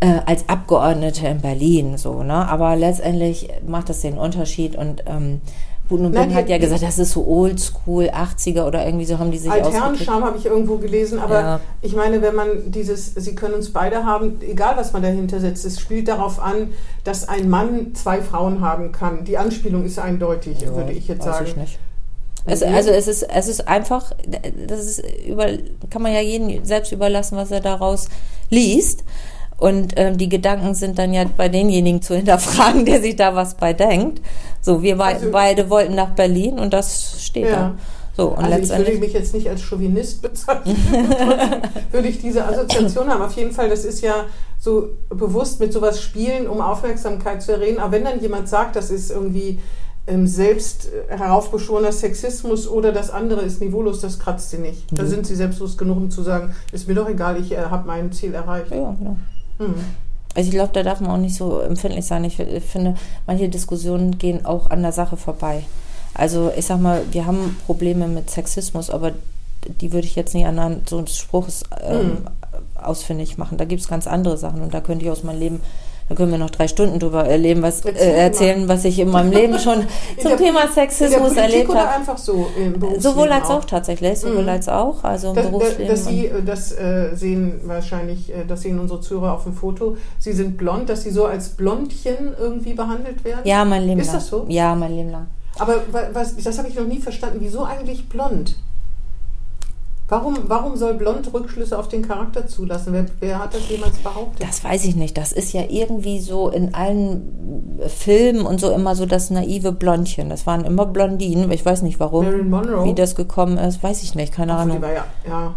äh, als Abgeordnete in Berlin, so, ne? Aber letztendlich macht das den Unterschied und ähm, Buden und Nein, hat ja gesagt, das ist so oldschool, 80er oder irgendwie so haben die sich Altherrenscham habe ich irgendwo gelesen, aber ja. ich meine, wenn man dieses, sie können uns beide haben, egal was man dahinter setzt, es spielt darauf an, dass ein Mann zwei Frauen haben kann. Die Anspielung ist eindeutig, ja, würde ich jetzt sagen. Ich nicht. Es, also es ist, es ist einfach, das ist über, kann man ja jedem selbst überlassen, was er daraus liest. Und ähm, die Gedanken sind dann ja bei denjenigen zu hinterfragen, der sich da was bei denkt. So, wir also, beide wollten nach Berlin und das steht ja. da. So, und also ich würde mich jetzt nicht als Chauvinist bezeichnen, würde ich diese Assoziation haben. Auf jeden Fall, das ist ja so bewusst mit sowas spielen, um Aufmerksamkeit zu erregen. Aber wenn dann jemand sagt, das ist irgendwie ähm, selbst heraufbeschworener Sexismus oder das andere ist niveaulos, das kratzt sie nicht. Da mhm. sind sie selbstlos genug, um zu sagen, ist mir doch egal, ich äh, habe mein Ziel erreicht. Ja, genau. Mhm. Also ich glaube, da darf man auch nicht so empfindlich sein. Ich, finde, manche Diskussionen gehen auch an der Sache vorbei. Also ich sag mal, wir haben Probleme mit Sexismus, aber die würde ich jetzt nicht anhand so eines Spruches ähm, mhm. ausfindig machen. Da gibt es ganz andere Sachen und da könnte ich aus meinem Leben da können wir noch drei Stunden drüber erleben, was, äh, erzählen, was ich in meinem Leben schon zum der, Thema Sexismus erlebt habe. einfach so im Sowohl als auch, auch tatsächlich, sowohl mhm. als auch. Also im das, Berufsleben. Dass Sie, das äh, sehen wahrscheinlich, äh, das sehen unsere Zuhörer auf dem Foto. Sie sind blond, dass Sie so als Blondchen irgendwie behandelt werden? Ja, mein Leben Ist lang. Ist das so? Ja, mein Leben lang. Aber was, das habe ich noch nie verstanden. Wieso eigentlich blond? Warum, warum soll Blond Rückschlüsse auf den Charakter zulassen? Wer, wer, hat das jemals behauptet? Das weiß ich nicht. Das ist ja irgendwie so in allen Filmen und so immer so das naive Blondchen. Das waren immer Blondinen. Ich weiß nicht warum. Marilyn Monroe. Wie das gekommen ist, weiß ich nicht. Keine Ach, Ahnung. Die war ja, ja.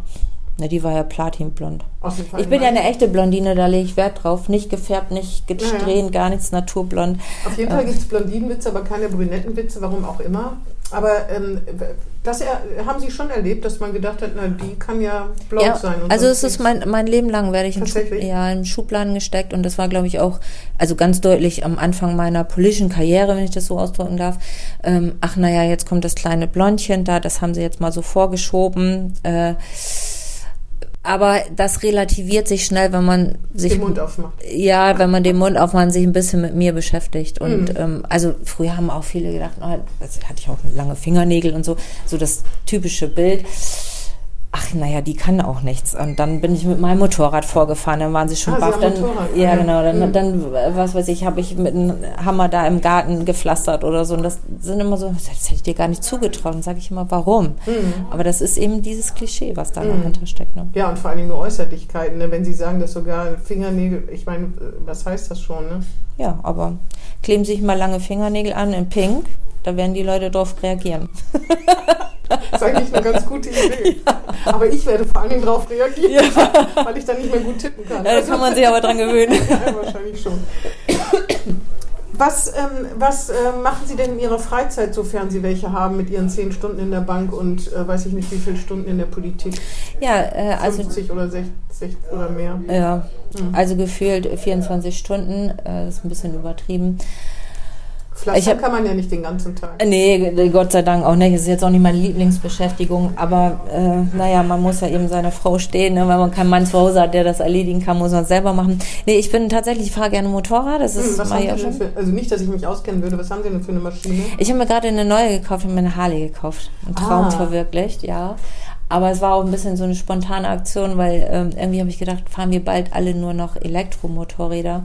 Na, die war ja platinblond. Ich bin ja eine echte Blondine, da lege ich Wert drauf. Nicht gefärbt, nicht gesträhnt, ja, ja. gar nichts naturblond. Auf jeden Fall äh. gibt es Blondinenwitze, aber keine Brünettenwitze, warum auch immer. Aber ähm, das er, haben Sie schon erlebt, dass man gedacht hat, na, die kann ja blau ja, sein. also es ist mein, mein Leben lang werde ich in, Schub, ja, in Schubladen gesteckt und das war, glaube ich, auch, also ganz deutlich am Anfang meiner politischen Karriere, wenn ich das so ausdrücken darf. Ähm, ach naja, jetzt kommt das kleine Blondchen da, das haben sie jetzt mal so vorgeschoben. Äh, aber das relativiert sich schnell, wenn man sich den Mund aufmacht. Ja, wenn man den Mund aufmacht, sich ein bisschen mit mir beschäftigt. Und mhm. ähm, also früher haben auch viele gedacht, oh, das hatte ich auch lange Fingernägel und so, so das typische Bild ach naja, die kann auch nichts. Und dann bin ich mit meinem Motorrad vorgefahren, dann waren sie schon ah, baff. Dann, ja, genau, dann, mhm. dann, was weiß ich, habe ich mit einem Hammer da im Garten gepflastert oder so. Und das sind immer so, das hätte ich dir gar nicht zugetraut. Dann sage ich immer, warum? Mhm. Aber das ist eben dieses Klischee, was da mhm. dahinter steckt. Ne? Ja, und vor allen Dingen nur Äußerlichkeiten. Ne? Wenn Sie sagen, dass sogar Fingernägel, ich meine, was heißt das schon? Ne? Ja, aber kleben sich mal lange Fingernägel an in Pink, da werden die Leute drauf reagieren. Das ist eigentlich eine ganz gute Idee. Ja. Aber ich werde vor allen Dingen darauf reagieren, ja. weil ich dann nicht mehr gut tippen kann. Ja, da kann man sich aber dran gewöhnen. Ja, wahrscheinlich schon. Was, ähm, was äh, machen Sie denn in Ihrer Freizeit, sofern Sie welche haben, mit Ihren zehn Stunden in der Bank und äh, weiß ich nicht, wie viele Stunden in der Politik? Ja, äh, also 50 oder 60 oder mehr. Ja, mhm. also gefühlt 24 Stunden, äh, das ist ein bisschen übertrieben. Pflastern kann man ja nicht den ganzen Tag. Nee, Gott sei Dank auch nicht. Das ist jetzt auch nicht meine Lieblingsbeschäftigung. Aber äh, naja, man muss ja eben seine Frau stehen. Ne? Wenn man keinen Mann zu Hause hat, der das erledigen kann, muss man es selber machen. Nee, ich bin tatsächlich, ich fahre gerne Motorrad. Das ist hm, was haben ja schon. Für, also nicht, dass ich mich auskennen würde. Was haben Sie denn für eine Maschine? Ich habe mir gerade eine neue gekauft und mir eine Harley gekauft. Ein Traum ah. verwirklicht, ja. Aber es war auch ein bisschen so eine spontane Aktion, weil ähm, irgendwie habe ich gedacht, fahren wir bald alle nur noch Elektromotorräder.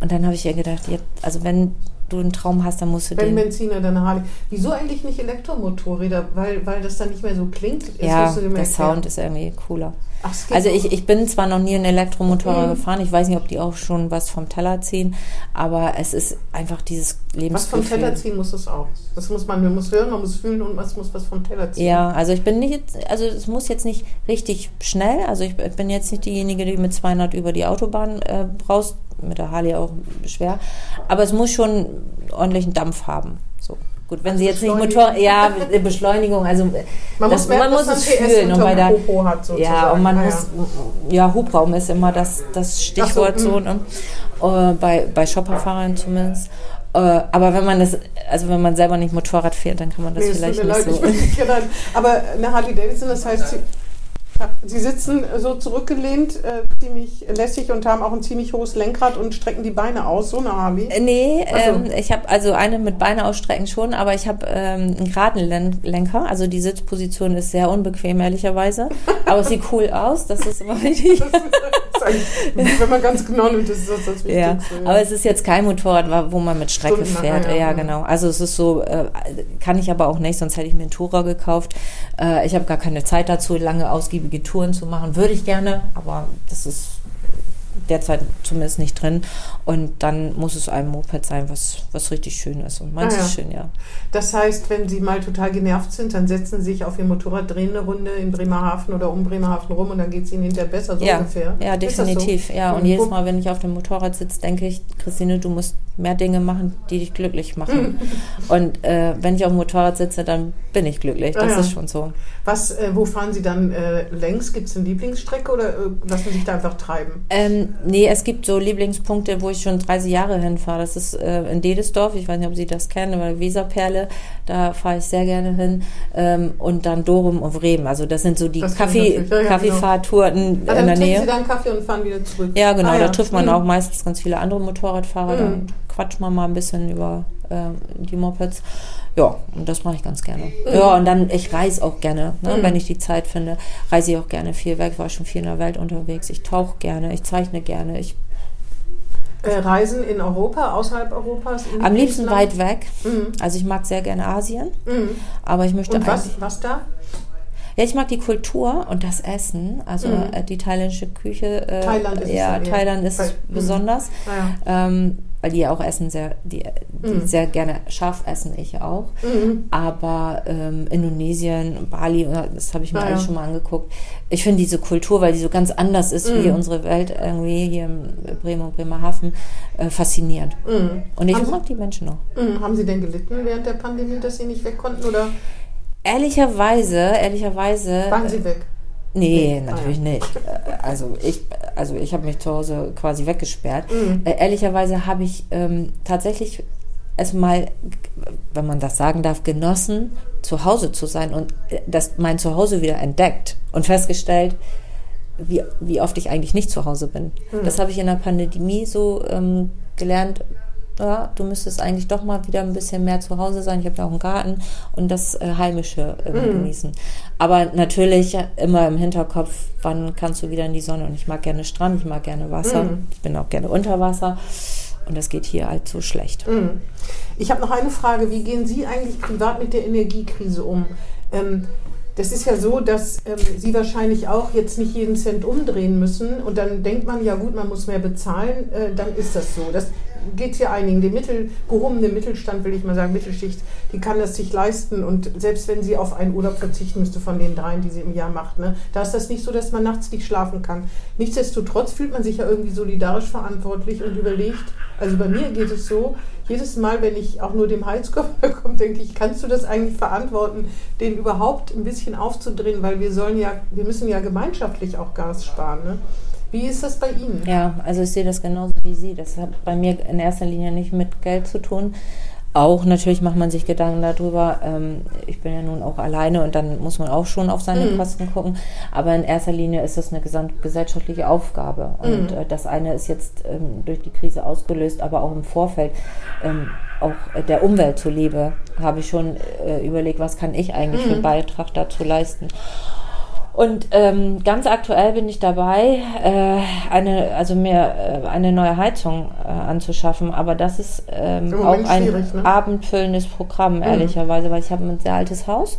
Und dann habe ich ja gedacht, also wenn du einen Traum hast, dann musst du Wenn den... Benziner, dann Harley. Wieso eigentlich nicht Elektromotorräder? Weil, weil das dann nicht mehr so klingt? Jetzt ja, der Sound ist irgendwie cooler. Ach, also ich, ich bin zwar noch nie einen Elektromotorrad mhm. gefahren, ich weiß nicht, ob die auch schon was vom Teller ziehen, aber es ist einfach dieses Lebensgefühl. Was vom Teller ziehen muss es auch. Das muss man, man muss hören, man muss fühlen und man muss was vom Teller ziehen. Ja, also ich bin nicht, also es muss jetzt nicht richtig schnell, also ich bin jetzt nicht diejenige, die mit 200 über die Autobahn äh, brauchst, mit der Harley auch schwer, aber es muss schon ordentlichen Dampf haben. So. Gut, wenn sie jetzt nicht Motor, ja, Beschleunigung, also Man das, muss merken, man muss es fühlen und bei der, Popo hat, sozusagen. ja, und man Ah, muss, ja, Hubraum ist immer das, das Stichwort so, so, ne? Äh, bei, bei Shopperfahrern zumindest. Äh, aber wenn man das, also wenn man selber nicht Motorrad fährt, dann kann man das Nee, vielleicht mir nicht leid, so. ich bin nicht. Aber eine Harley Davidson, das heißt, sie, sitzen so zurückgelehnt, äh, ziemlich lässig und haben auch ein ziemlich hohes Lenkrad und strecken die Beine aus, so eine Harley. Nee, Ach so. ähm, ich habe also eine mit Beine ausstrecken schon, aber ich habe ähm, einen geraden Len Lenker. Also die Sitzposition ist sehr unbequem, ehrlicherweise. Aber es sieht cool aus, das ist immer wichtig. Wenn man ganz genau nimmt, ist das das Ja, Wichtigste. aber es ist jetzt kein Motorrad, wo man mit Strecke Stundenlang, fährt. ja, Ja, ja. genau. Also es ist so, äh, kann ich aber auch nicht, sonst hätte ich mir einen Tourer gekauft. Äh, ich habe gar keine Zeit dazu, lange ausgiebige Touren zu machen. Würde ich gerne, aber das ist derzeit zumindest nicht drin. Und dann muss es ein Moped sein, was, was richtig schön ist. Und meins Ah, ja. ist schön, ja. Das heißt, wenn Sie mal total genervt sind, dann setzen Sie sich auf Ihr Motorrad, drehen eine Runde in Bremerhaven oder um Bremerhaven rum und dann geht es Ihnen hinterher besser, so ja, ungefähr. ja, das so? definitiv. Ja, und Mhm. jedes Mal, wenn ich auf dem Motorrad sitze, denke ich, Christine, du musst mehr Dinge machen, die dich glücklich machen. und äh, wenn ich auf dem Motorrad sitze, dann bin ich glücklich. Ah, Das ja. ist schon so. Was, äh, wo fahren Sie dann äh, längs? Gibt es eine Lieblingsstrecke oder äh, lassen Sie sich da einfach treiben? Ähm, nee, es gibt so Lieblingspunkte, wo ich schon 30 Jahre hinfahre. Das ist äh, in Dedesdorf, ich weiß nicht, ob Sie das kennen, aber Weserperle, da fahre ich sehr gerne hin. Ähm, und dann Dorum und Bremen. Also das sind so die ich Kaffee. Ja, ja, Kaffeefahrtouren Ah, in dann der Nähe. Sie da einen Kaffee und fahren wieder zurück. Ja, genau, Ah, da trifft man Mhm. auch meistens ganz viele andere Motorradfahrer. Mhm. Dann quatscht man mal ein bisschen über äh, die Mopeds. Ja, und das mache ich ganz gerne. Ja, und dann, ich reise auch gerne, ne, Mhm. wenn ich die Zeit finde, reise ich auch gerne viel weg, war schon viel in der Welt unterwegs. Ich tauche gerne, ich zeichne gerne, ich Äh, Reisen in Europa, außerhalb Europas? am liebsten weit weg. Mhm. Also ich mag sehr gerne Asien, Mhm. aber ich möchte Und was, was da? Ja, ich mag die Kultur und das Essen. Also Mhm. äh, die thailändische Küche. Äh, Thailand ist es ja. Thailand ist mhm. besonders. Ah, Ähm, weil die ja auch essen sehr, die, die Mhm. sehr gerne scharf essen, ich auch. Mhm. Aber ähm, Indonesien, Bali, äh, das habe ich mir Ah, alles ja. schon mal angeguckt. Ich finde diese Kultur, weil die so ganz anders ist wie Mhm. unsere Welt irgendwie hier in Bremen und Bremerhaven, äh, faszinierend. Mhm. Und ich haben, mag die Menschen. Sie, mhm. haben Sie denn gelitten während der Pandemie, dass Sie nicht weg konnten oder Ehrlicherweise, ehrlicherweise. waren Sie weg? Nee, natürlich Ah, ja. nicht. Äh, Also ich, also ich habe mich zu Hause quasi weggesperrt. Mhm. Äh, ehrlicherweise habe ich ähm, tatsächlich es mal, wenn man das sagen darf, genossen, zu Hause zu sein und äh, das mein Zuhause wieder entdeckt und festgestellt, wie, wie oft ich eigentlich nicht zu Hause bin. Mhm. Das habe ich in der Pandemie so ähm, gelernt. Ja, du müsstest eigentlich doch mal wieder ein bisschen mehr zu Hause sein. Ich habe ja auch einen Garten und das äh, Heimische äh, Mhm. genießen. Aber natürlich immer im Hinterkopf, wann kannst du wieder in die Sonne? Und ich mag gerne Strand, ich mag gerne Wasser. Mhm. Ich bin auch gerne unter Wasser. Und das geht hier halt so schlecht. Mhm. Ich habe noch eine Frage. Wie gehen Sie eigentlich privat mit der Energiekrise um? Ähm, das ist ja so, dass ähm, Sie wahrscheinlich auch jetzt nicht jeden Cent umdrehen müssen und dann denkt man, ja gut, man muss mehr bezahlen, äh, dann ist das so. Das geht ja einigen. Der Mittel, gehobene Mittelstand, will ich mal sagen, Mittelschicht, die kann das sich leisten und selbst wenn sie auf einen Urlaub verzichten müsste von den dreien, die sie im Jahr macht, ne, da ist das nicht so, dass man nachts nicht schlafen kann. Nichtsdestotrotz fühlt man sich ja irgendwie solidarisch verantwortlich und überlegt, also bei mir geht es so, jedes Mal, wenn ich auch nur dem Heizkörper komme, denke ich, kannst du das eigentlich verantworten, den überhaupt ein bisschen aufzudrehen, weil wir sollen ja, wir müssen ja gemeinschaftlich auch Gas sparen. Ne? Wie ist das bei Ihnen? Ja, also ich sehe das genauso wie Sie. Das hat bei mir in erster Linie nicht mit Geld zu tun. Auch natürlich macht man sich Gedanken darüber. Ähm, ich bin ja nun auch alleine und dann muss man auch schon auf seine Mhm. Kosten gucken. Aber in erster Linie ist das eine gesamtgesellschaftliche Aufgabe. Und Mhm. äh, das eine ist jetzt ähm, durch die Krise ausgelöst, aber auch im Vorfeld. Ähm, auch der Umwelt zuliebe habe ich schon äh, überlegt, was kann ich eigentlich für einen Beitrag dazu leisten. Und ähm, ganz aktuell bin ich dabei, äh, eine, also mir äh, eine neue Heizung äh, anzuschaffen. Aber das ist ähm, auch ein ne? abendfüllendes Programm, ehrlicherweise, weil ich habe ein sehr altes Haus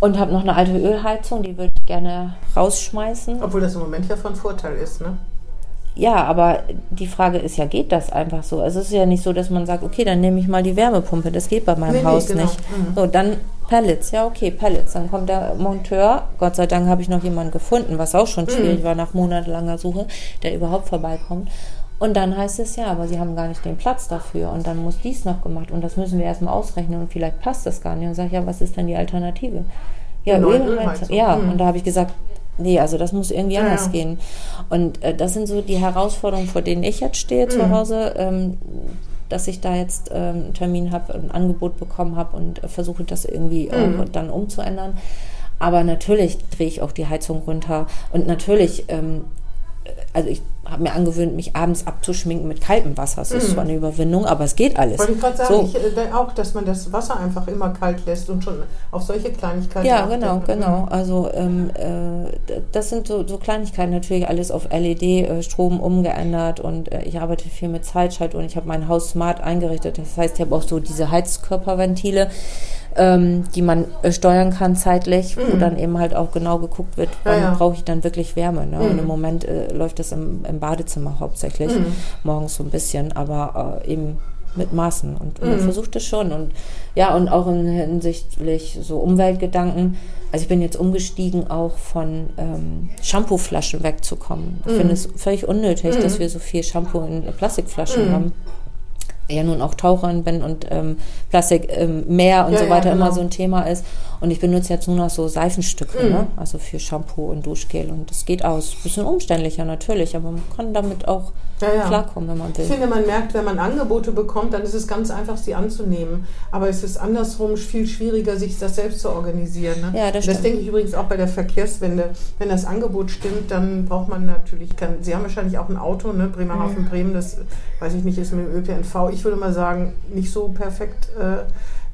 und habe noch eine alte Ölheizung, die würde ich gerne rausschmeißen. Obwohl das im Moment ja von Vorteil ist. Ne? Ja, aber die Frage ist ja, geht das einfach so? Also es ist ja nicht so, dass man sagt, okay, dann nehme ich mal die Wärmepumpe. Das geht bei meinem Nee, nee, Haus genau. nicht. Mhm. So, dann Pellets. Ja, okay, Pellets. Dann kommt der Monteur. Gott sei Dank habe ich noch jemanden gefunden, was auch schon schwierig war nach monatelanger Suche, der überhaupt vorbeikommt. Und dann heißt es ja, aber sie haben gar nicht den Platz dafür und dann muss dies noch gemacht und das müssen wir erstmal ausrechnen und vielleicht passt das gar nicht. Und sage ich, ja, was ist denn die Alternative? Ja, Ölheizung. Ja, mhm. und da habe ich gesagt, nee, also das muss irgendwie ja, anders ja. gehen. Und äh, das sind so die Herausforderungen, vor denen ich jetzt stehe mhm. zu Hause. Ähm, dass ich da jetzt ähm, einen Termin habe, ein Angebot bekommen habe und äh, versuche das irgendwie mhm. auch dann umzuändern. Aber natürlich drehe ich auch die Heizung runter und natürlich ähm, also ich habe mir angewöhnt, mich abends abzuschminken mit kaltem Wasser. Das ist mhm. zwar eine Überwindung, aber es geht alles. Wollte ich gerade sagen, so. ich, äh, auch, dass man das Wasser einfach immer kalt lässt und schon auf solche Kleinigkeiten. Ja, genau, denkt. genau. Mhm. Also ähm, äh, das sind so, so, Kleinigkeiten, natürlich alles auf LED-Strom äh, umgeändert und äh, ich arbeite viel mit Zeitschaltung und ich habe mein Haus smart eingerichtet. Das heißt, ich habe auch so diese Heizkörperventile ähm, die man äh, steuern kann zeitlich, mhm. wo dann eben halt auch genau geguckt wird, wann ja, ja. brauche ich dann wirklich Wärme. Ne? Mhm. Und im Moment äh, läuft das im, im, Badezimmer hauptsächlich, mhm. morgens so ein bisschen, aber äh, eben mit Maßen und, und man mhm. versucht es schon und ja und auch in hinsichtlich so Umweltgedanken also ich bin jetzt umgestiegen auch von ähm, Shampooflaschen wegzukommen. Ich finde mhm. es völlig unnötig, dass mhm. wir so viel Shampoo in Plastikflaschen haben ja nun auch Taucherin bin und ähm, Plastik ähm, Meer und ja, so weiter ja, genau. immer so ein Thema ist. Und ich benutze jetzt nur noch so Seifenstücke, mhm. ne? also für Shampoo und Duschgel. Und das geht aus. Bisschen umständlicher natürlich, aber man kann damit auch ja, klarkommen, wenn man will. Ich finde, man merkt, wenn man Angebote bekommt, dann ist es ganz einfach, sie anzunehmen. Aber es ist andersrum viel schwieriger, sich das selbst zu organisieren. Ne? Ja, das, das denke ich übrigens auch bei der Verkehrswende. Wenn das Angebot stimmt, dann braucht man natürlich, kann, Sie haben wahrscheinlich auch ein Auto, ne? Bremerhaven, mhm. Bremen, das weiß ich nicht, ist mit dem ÖPNV. Ich würde mal sagen, nicht so perfekt. Äh,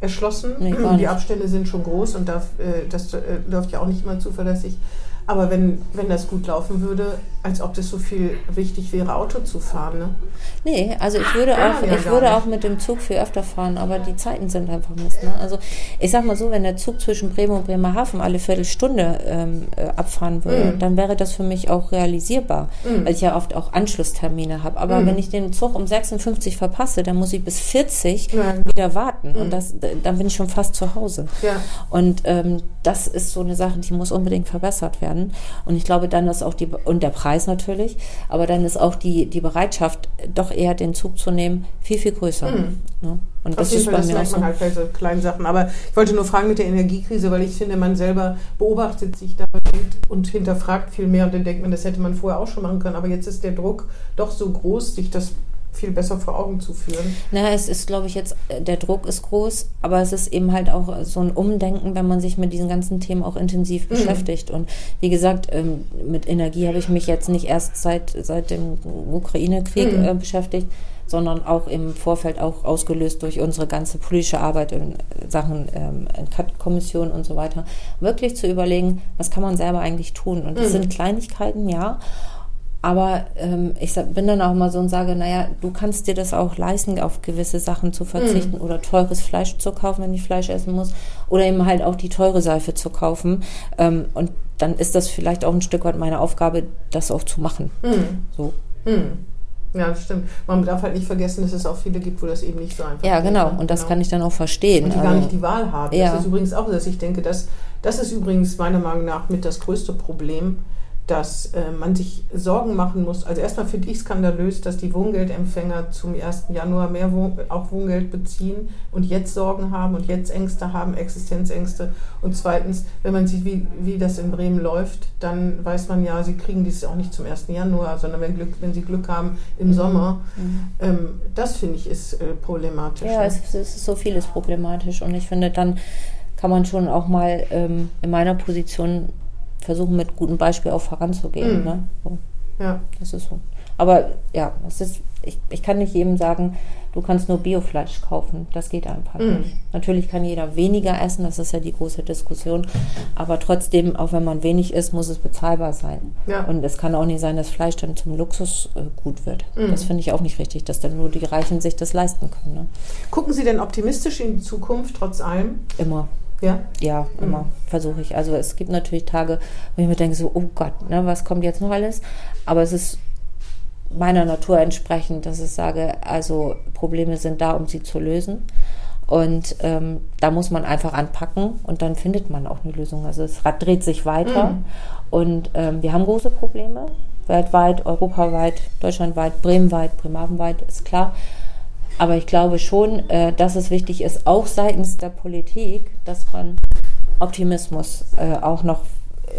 erschlossen. Nee, die Abstände sind schon groß und darf, äh, das äh, läuft ja auch nicht immer zuverlässig. Aber wenn, wenn das gut laufen würde, als ob das so viel wichtig wäre, Auto zu fahren. Ne? Nee, also ich würde auch, ja, ich würde auch mit dem Zug viel öfter fahren, aber die Zeiten sind einfach Mist. Ne? Also ich sag mal so, wenn der Zug zwischen Bremen und Bremerhaven alle Viertelstunde ähm, äh, abfahren würde, mm. dann wäre das für mich auch realisierbar, mm. weil ich ja oft auch Anschlusstermine habe. Aber mm. wenn ich den Zug um 56 verpasse, dann muss ich bis 40 ja. wieder warten und das, dann bin ich schon fast zu Hause. Ja. Und ähm, das ist so eine Sache, die muss unbedingt verbessert werden. Und ich glaube dann, dass auch die und der Preis natürlich, aber dann ist auch die, die Bereitschaft, doch eher den Zug zu nehmen, viel, viel größer. Mhm. Ne? Und Auf das ist Fall, bei das merkt auch man so. halt bei so kleinen Sachen. Aber ich wollte nur fragen mit der Energiekrise, weil ich finde, man selber beobachtet sich da und hinterfragt viel mehr und dann denkt man, das hätte man vorher auch schon machen können. Aber jetzt ist der Druck doch so groß, sich das viel besser vor Augen zu führen. Na, es ist, glaube ich, jetzt, äh, der Druck ist groß, aber es ist eben halt auch so ein Umdenken, wenn man sich mit diesen ganzen Themen auch intensiv mhm. beschäftigt. Und wie gesagt, ähm, mit Energie habe ich mich jetzt nicht erst seit, seit dem Ukraine-Krieg mhm. Äh, beschäftigt, sondern auch im Vorfeld auch ausgelöst durch unsere ganze politische Arbeit in Sachen ähm, Kommission und so weiter, wirklich zu überlegen, was kann man selber eigentlich tun. Und das mhm. sind Kleinigkeiten, ja. Aber ähm, ich bin dann auch mal so und sage, naja, du kannst dir das auch leisten, auf gewisse Sachen zu verzichten mm. oder teures Fleisch zu kaufen, wenn ich Fleisch essen muss. Oder eben halt auch die teure Seife zu kaufen. Ähm, und dann ist das vielleicht auch ein Stück weit meine Aufgabe, das auch zu machen. Mm. So. Mm. Ja, stimmt. Man darf halt nicht vergessen, dass es auch viele gibt, wo das eben nicht so einfach ist. Ja, genau. Und das genau. kann ich dann auch verstehen. Und die also, gar nicht die Wahl haben. Ja. Das ist übrigens auch, dass ich denke, dass, das ist übrigens meiner Meinung nach mit das größte Problem, dass äh, man sich Sorgen machen muss. Also erstmal finde ich skandalös, dass die Wohngeldempfänger zum 1. Januar mehr Wohn auch Wohngeld beziehen und jetzt Sorgen haben und jetzt Ängste haben, Existenzängste. Und zweitens, wenn man sieht, wie, wie das in Bremen läuft, dann weiß man ja, sie kriegen dies auch nicht zum 1. Januar, sondern wenn, Glück, wenn sie Glück haben im mhm. Sommer. Mhm. Ähm, das finde ich ist äh, problematisch. Ja, es, es ist so vieles problematisch und ich finde, dann kann man schon auch mal ähm, in meiner Position versuchen mit gutem Beispiel auch voranzugehen. Mhm. Ne? So. Ja. Das ist so. Aber ja, es ist, ich, ich kann nicht jedem sagen, du kannst nur Biofleisch kaufen. Das geht einfach mhm. nicht. Natürlich kann jeder weniger essen, das ist ja die große Diskussion. Aber trotzdem, auch wenn man wenig isst, muss es bezahlbar sein. Ja. Und es kann auch nicht sein, dass Fleisch dann zum Luxus äh, gut wird. Mhm. Das finde ich auch nicht richtig, dass dann nur die Reichen sich das leisten können. Ne? Gucken Sie denn optimistisch in die Zukunft, trotz allem? Immer. Ja? Ja, immer. Mhm. Versuche ich. Also es gibt natürlich Tage, wo ich mir denke, so, oh Gott, ne, was kommt jetzt noch alles? Aber es ist meiner Natur entsprechend, dass ich sage, also Probleme sind da, um sie zu lösen. Und ähm, da muss man einfach anpacken und dann findet man auch eine Lösung. Also das Rad dreht sich weiter mhm. und ähm, wir haben große Probleme weltweit, europaweit, deutschlandweit, bremenweit, bremerhavenweit, ist klar. Aber ich glaube schon, äh, dass es wichtig ist, auch seitens der Politik, dass man Optimismus äh, auch noch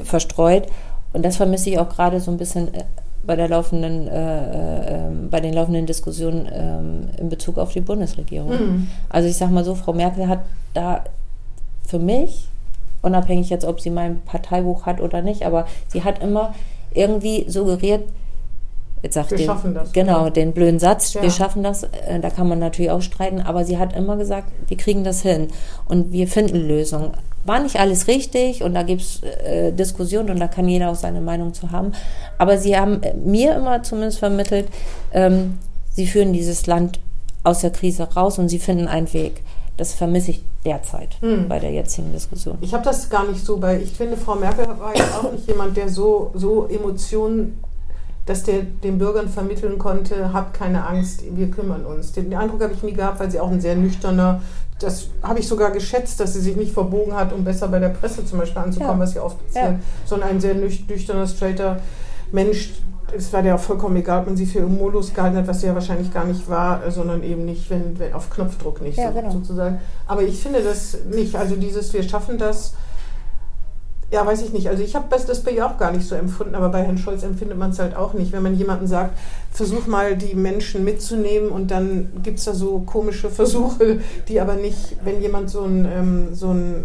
verstreut. Und das vermisse ich auch gerade so ein bisschen äh, bei der laufenden, äh, äh, bei den laufenden Diskussionen äh, in Bezug auf die Bundesregierung. Mhm. Also ich sage mal so, Frau Merkel hat da für mich, unabhängig jetzt, ob sie mein Parteibuch hat oder nicht, aber sie hat immer irgendwie suggeriert, jetzt sagt wir den, schaffen das. genau, den blöden Satz, Ja. wir schaffen das, äh, da kann man natürlich auch streiten, aber sie hat immer gesagt, wir kriegen das hin und wir finden Lösungen. War nicht alles richtig und da gibt es äh, Diskussionen und da kann jeder auch seine Meinung zu haben. Aber sie haben äh, mir immer zumindest vermittelt, ähm, sie führen dieses Land aus der Krise raus und sie finden einen Weg. Das vermisse ich derzeit Hm. bei der jetzigen Diskussion. Ich habe das gar nicht so, weil ich finde, Frau Merkel war jetzt auch nicht jemand, der so, so Emotionen, dass der den Bürgern vermitteln konnte, habt keine Angst, wir kümmern uns. Den Eindruck habe ich nie gehabt, weil sie auch ein sehr nüchterner, das habe ich sogar geschätzt, dass sie sich nicht verbogen hat, um besser bei der Presse zum Beispiel anzukommen, Ja. was ja oft passiert, Ja. sondern ein sehr nüch- nüchterner, straighter Mensch. Es war der auch vollkommen egal, ob man sie für Modus gehalten hat, was sie ja wahrscheinlich gar nicht war, sondern eben nicht, wenn, wenn auf Knopfdruck nicht, Ja, so, genau. sozusagen. Aber ich finde das nicht. Also dieses, wir schaffen das, ja, weiß ich nicht. Also ich habe das, bei ihr auch gar nicht so empfunden, aber bei Herrn Scholz empfindet man es halt auch nicht. Wenn man jemandem sagt, versuch mal die Menschen mitzunehmen und dann gibt es da so komische Versuche, die aber nicht, wenn jemand so ein, ähm, so ein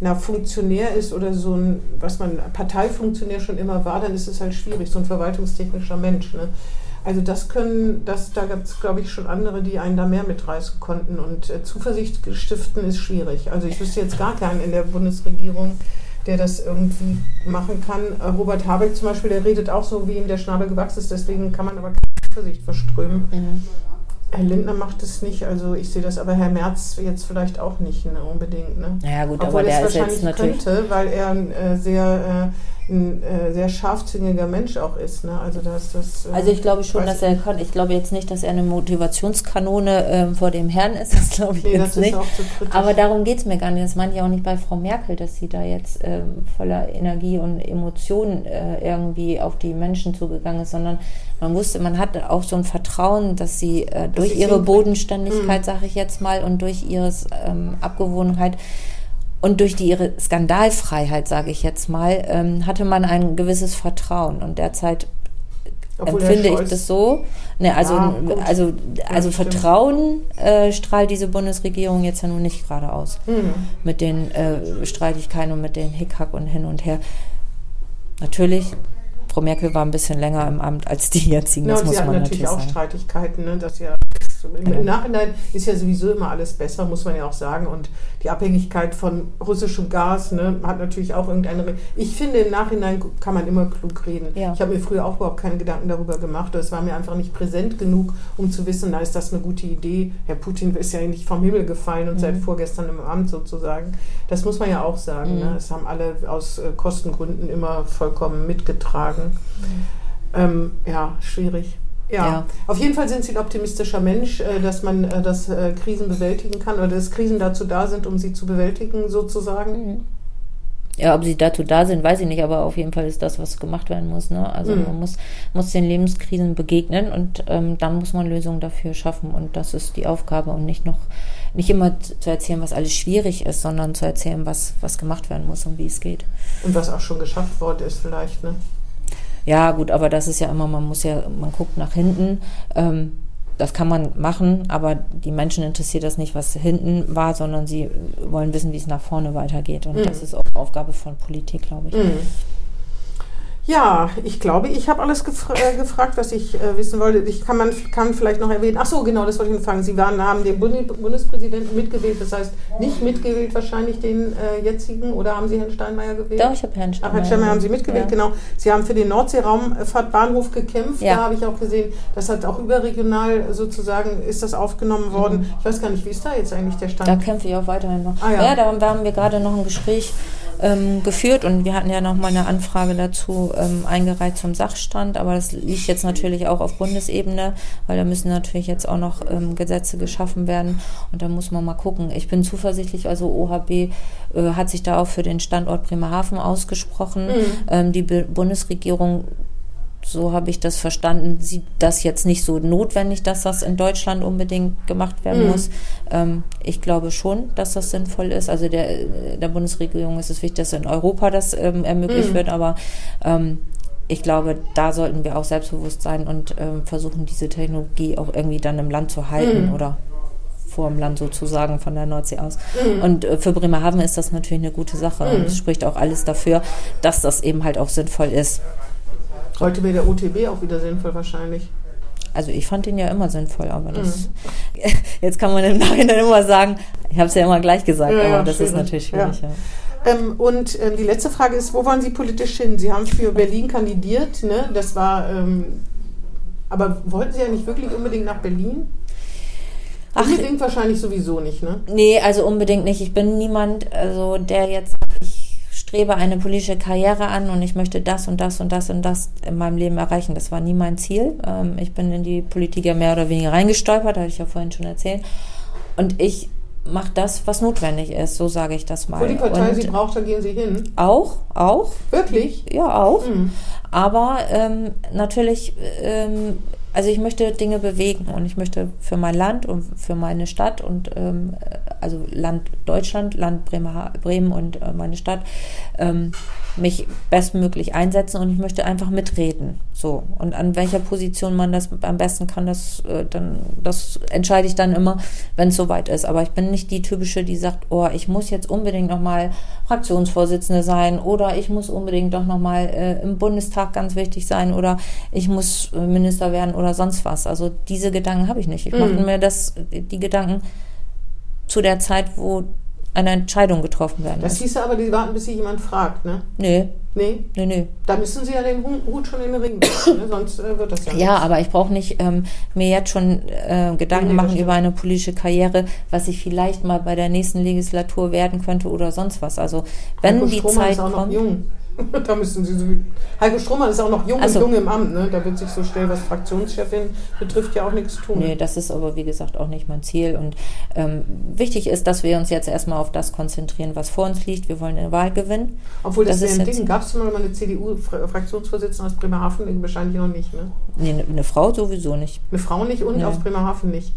na, Funktionär ist oder so ein, was man Parteifunktionär schon immer war, dann ist es halt schwierig, so ein verwaltungstechnischer Mensch. Ne? Also das können, das, da gab es, glaube ich, schon andere, die einen da mehr mitreißen konnten. Und äh, Zuversicht stiften ist schwierig. Also ich wüsste jetzt gar keinen in der Bundesregierung, der das irgendwie machen kann. Äh, Robert Habeck zum Beispiel, der redet auch so, wie ihm der Schnabel gewachsen ist. Deswegen kann man aber keine Zuversicht verströmen. Mhm. Herr Lindner macht es nicht. Also ich sehe das, aber Herr Merz jetzt vielleicht auch nicht ne, unbedingt. Ne? Naja gut, Obwohl aber er der es ist wahrscheinlich jetzt natürlich könnte, weil er äh, sehr, äh, ein, äh, sehr scharfzüngiger Mensch auch ist. Ne? Also, das, das, äh, Also ich glaube schon, dass er kann. Ich glaube jetzt nicht, dass er eine Motivationskanone ähm, vor dem Herrn ist. Das glaube ich Nee, jetzt nicht. Aber darum geht es mir gar nicht. Das meine ich auch nicht bei Frau Merkel, dass sie da jetzt ähm, voller Energie und Emotionen äh, irgendwie auf die Menschen zugegangen ist, sondern man wusste, man hatte auch so ein Vertrauen, dass sie äh, durch sie ihre. Bodenständigkeit, Mhm. sage ich jetzt mal, und durch ihre ähm, Abgewohnheit und durch die, ihre Skandalfreiheit, sage ich jetzt mal, ähm, hatte man ein gewisses Vertrauen. Und derzeit Obwohl empfinde ich das so. Ne, also, Ja, also, also stimmt. Vertrauen äh, strahlt diese Bundesregierung jetzt ja nun nicht gerade aus. Mhm. Mit den äh, Streitigkeiten und mit den Hickhack und hin und her. Natürlich, Frau Merkel war ein bisschen länger im Amt als die jetzigen, Ja, das muss man natürlich natürlich auch sagen. Streitigkeiten. Ne? Das ja, im. Im Nachhinein ist ja sowieso immer alles besser, muss man ja auch sagen. Und die Abhängigkeit von russischem Gas ne, hat natürlich auch irgendeine. Re ich finde, im Nachhinein kann man immer klug reden. Ja. Ich habe mir früher auch überhaupt keine Gedanken darüber gemacht. Es war mir einfach nicht präsent genug, um zu wissen, na, ist das eine gute Idee. Herr Putin ist ja nicht vom Himmel gefallen und Mhm. seit vorgestern im Amt sozusagen. Das muss man ja auch sagen. Mhm. Ne? Das haben alle aus äh, Kostengründen immer vollkommen mitgetragen. Ähm, ja, schwierig. Ja. Ja. auf jeden Fall sind Sie ein optimistischer Mensch, äh, dass man äh, das äh, Krisen bewältigen kann oder dass Krisen dazu da sind, um sie zu bewältigen, sozusagen. Mhm. Ja, ob sie dazu da sind, weiß ich nicht, aber auf jeden Fall ist das, was gemacht werden muss. Ne? Also Mhm. man muss, muss den Lebenskrisen begegnen und ähm, dann muss man Lösungen dafür schaffen. Und das ist die Aufgabe und nicht noch nicht immer zu zu erzählen, was alles schwierig ist, sondern zu erzählen, was, was gemacht werden muss und wie es geht. Und was auch schon geschafft worden ist, vielleicht. Ne? Ja, gut, aber das ist ja immer, man muss ja, man guckt nach hinten. Ähm, das kann man machen, aber die Menschen interessiert das nicht, was hinten war, sondern sie wollen wissen, wie es nach vorne weitergeht. Und Mhm. das ist auch Aufgabe von Politik, glaube ich. Mhm. Ja, ich glaube, ich habe alles gefra äh, gefragt, was ich äh, wissen wollte. Ich kann, man, kann vielleicht noch erwähnen. Ach so, genau, das wollte ich fragen. Sie waren, haben den Bund Bundespräsidenten mitgewählt, das heißt nicht mitgewählt wahrscheinlich den äh, jetzigen oder haben Sie Herrn Steinmeier gewählt? Doch, ich habe Herrn Ach, Steinmeier. Herrn Steinmeier haben Sie mitgewählt, ja. genau. Sie haben für den Nordseeraumfahrtbahnhof gekämpft. Ja. Da habe ich auch gesehen, das hat auch überregional sozusagen, ist das aufgenommen worden. Ich weiß gar nicht, wie ist da jetzt eigentlich der Stand? Da kämpfe ich auch weiterhin noch. Ah, ja. ja. da haben wir gerade noch ein Gespräch ähm, geführt und wir hatten ja noch mal eine Anfrage dazu ähm, eingereicht zum Sachstand, aber das liegt jetzt natürlich auch auf Bundesebene, weil da müssen natürlich jetzt auch noch ähm, Gesetze geschaffen werden und da muss man mal gucken. Ich bin zuversichtlich, also OHB äh, hat sich da auch für den Standort Bremerhaven ausgesprochen. Mhm. Ähm, die Be Bundesregierung so habe ich das verstanden, sieht das jetzt nicht so notwendig, dass das in Deutschland unbedingt gemacht werden Mhm. muss. Ähm, ich glaube schon, dass das sinnvoll ist. Also der, der Bundesregierung ist es wichtig, dass in Europa das ähm, ermöglicht Mhm. wird, aber ähm, ich glaube, da sollten wir auch selbstbewusst sein und ähm, versuchen, diese Technologie auch irgendwie dann im Land zu halten Mhm. oder vor dem Land sozusagen von der Nordsee aus. Und äh, für Bremerhaven ist das natürlich eine gute Sache. Mhm. Und es spricht auch alles dafür, dass das eben halt auch sinnvoll ist. Heute wäre der OTB auch wieder sinnvoll wahrscheinlich. Also ich fand ihn ja immer sinnvoll, aber das Mhm. jetzt kann man im Nachhinein immer sagen, ich habe es ja immer gleich gesagt, Ja, aber ja, das ist schwierig. natürlich schwierig. Ja. Ähm, und ähm, die letzte Frage ist, wo wollen Sie politisch hin? Sie haben für Berlin kandidiert, ne? Das war, ähm, aber wollten Sie ja nicht wirklich unbedingt nach Berlin? Ach, unbedingt wahrscheinlich sowieso nicht, ne? Nee, also unbedingt nicht. Ich bin niemand, also der jetzt sagt, ich strebe eine politische Karriere an und ich möchte das und das und das und das in meinem Leben erreichen. Das war nie mein Ziel. Ähm, ich bin in die Politik ja mehr oder weniger reingestolpert, hatte ich ja vorhin schon erzählt. Und ich mache das, was notwendig ist, so sage ich das mal. Wo die Partei und Sie braucht, da gehen Sie hin. auch, auch, Wirklich? ja auch. Mhm. Aber ähm, natürlich, ähm, also ich möchte Dinge bewegen und ich möchte für mein Land und für meine Stadt und ähm, also Land Deutschland, Land Bremer, Bremen und äh, meine Stadt ähm, mich bestmöglich einsetzen und ich möchte einfach mitreden. So und an welcher Position man das am besten kann, das äh, dann das entscheide ich dann immer, wenn es soweit ist. Aber ich bin nicht die typische, die sagt, oh, ich muss jetzt unbedingt noch mal Fraktionsvorsitzende sein oder ich muss unbedingt doch noch mal äh, im Bundestag ganz wichtig sein oder ich muss äh, Minister werden oder sonst was. Also diese Gedanken habe ich nicht. Ich mache mir das die Gedanken zu der Zeit, wo eine Entscheidung getroffen werden Das muss. hieße aber, die warten, bis Sie jemand fragt, ne? Nee, Nee, nee, nee. da müssen Sie ja den Hu- Hut schon in den Ring werfen, ne? sonst äh, wird das ja Ja, aber ich brauche nicht ähm, mir jetzt schon äh, Gedanken Nee, das machen über eine politische Karriere, was ich vielleicht mal bei der nächsten Legislatur werden könnte oder sonst was. Also wenn Heiko die Strohmann Zeit ist auch noch kommt. jung. da müssen Sie so. Heiko Strohmann ist auch noch jung Ach so. und jung im Amt, ne? Da wird sich so schnell, was Fraktionschefin betrifft, ja auch nichts tun. Nee, das ist aber wie gesagt auch nicht mein Ziel. Und ähm, wichtig ist, dass wir uns jetzt erstmal auf das konzentrieren, was vor uns liegt. Wir wollen eine Wahl gewinnen. Obwohl das, Das ist ein Ding. Gab es mal eine CDU-Fraktionsvorsitzende aus Bremerhaven? Wahrscheinlich noch nicht, ne? Nee, eine- eine Frau sowieso nicht. Eine Frau nicht und Nee. aus Bremerhaven nicht.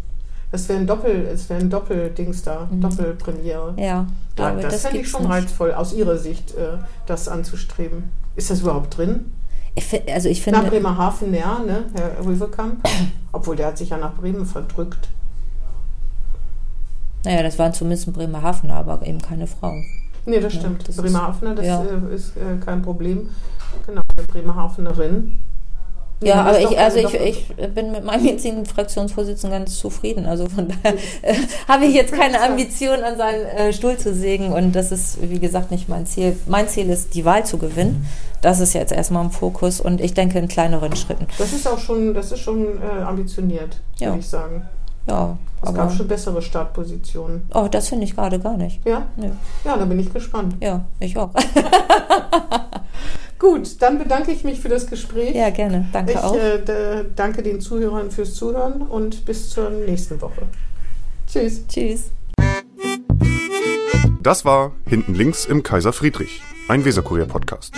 Das wäre ein Doppel, es wäre ein Doppeldings da, Doppelpremiere. Ja, glaube, das, das fände ich schon nicht. reizvoll, aus Ihrer Sicht, äh, das anzustreben. Ist das überhaupt drin? Ich, also ich Nach finde, Bremerhaven, ja, ne, Herr Rüwekamp? Obwohl, der hat sich ja nach Bremen verdrückt. naja, das waren zumindest Bremerhavener, aber eben keine Frauen. Nee, das Ja, stimmt. das ist- Bremerhavener, das ja. äh, ist äh, kein Problem. Genau, eine Bremerhavenerin. Nee, Ja, aber ich, also ich, ich bin mit meinem jetzigen Fraktionsvorsitzenden ganz zufrieden. Also von daher äh, habe ich jetzt keine Ambition, an seinem äh, Stuhl zu sägen. Und das ist, wie gesagt, nicht mein Ziel. Mein Ziel ist, die Wahl zu gewinnen. Das ist jetzt erstmal im Fokus und ich denke in kleineren Schritten. Das ist auch schon, das ist schon äh, ambitioniert, Ja. würde ich sagen. Ja, Es gab schon bessere Startpositionen. oh, das finde ich gerade gar nicht. Ja? Nö. Ja, da bin ich gespannt. Ja, ich auch. Gut, dann bedanke ich mich für das Gespräch. ja, gerne. Danke ich auch. äh, d- danke den Zuhörern fürs Zuhören und bis zur nächsten Woche. Tschüss. Tschüss. Das war Hinten links im Kaiser Friedrich, ein Weserkurier-Podcast.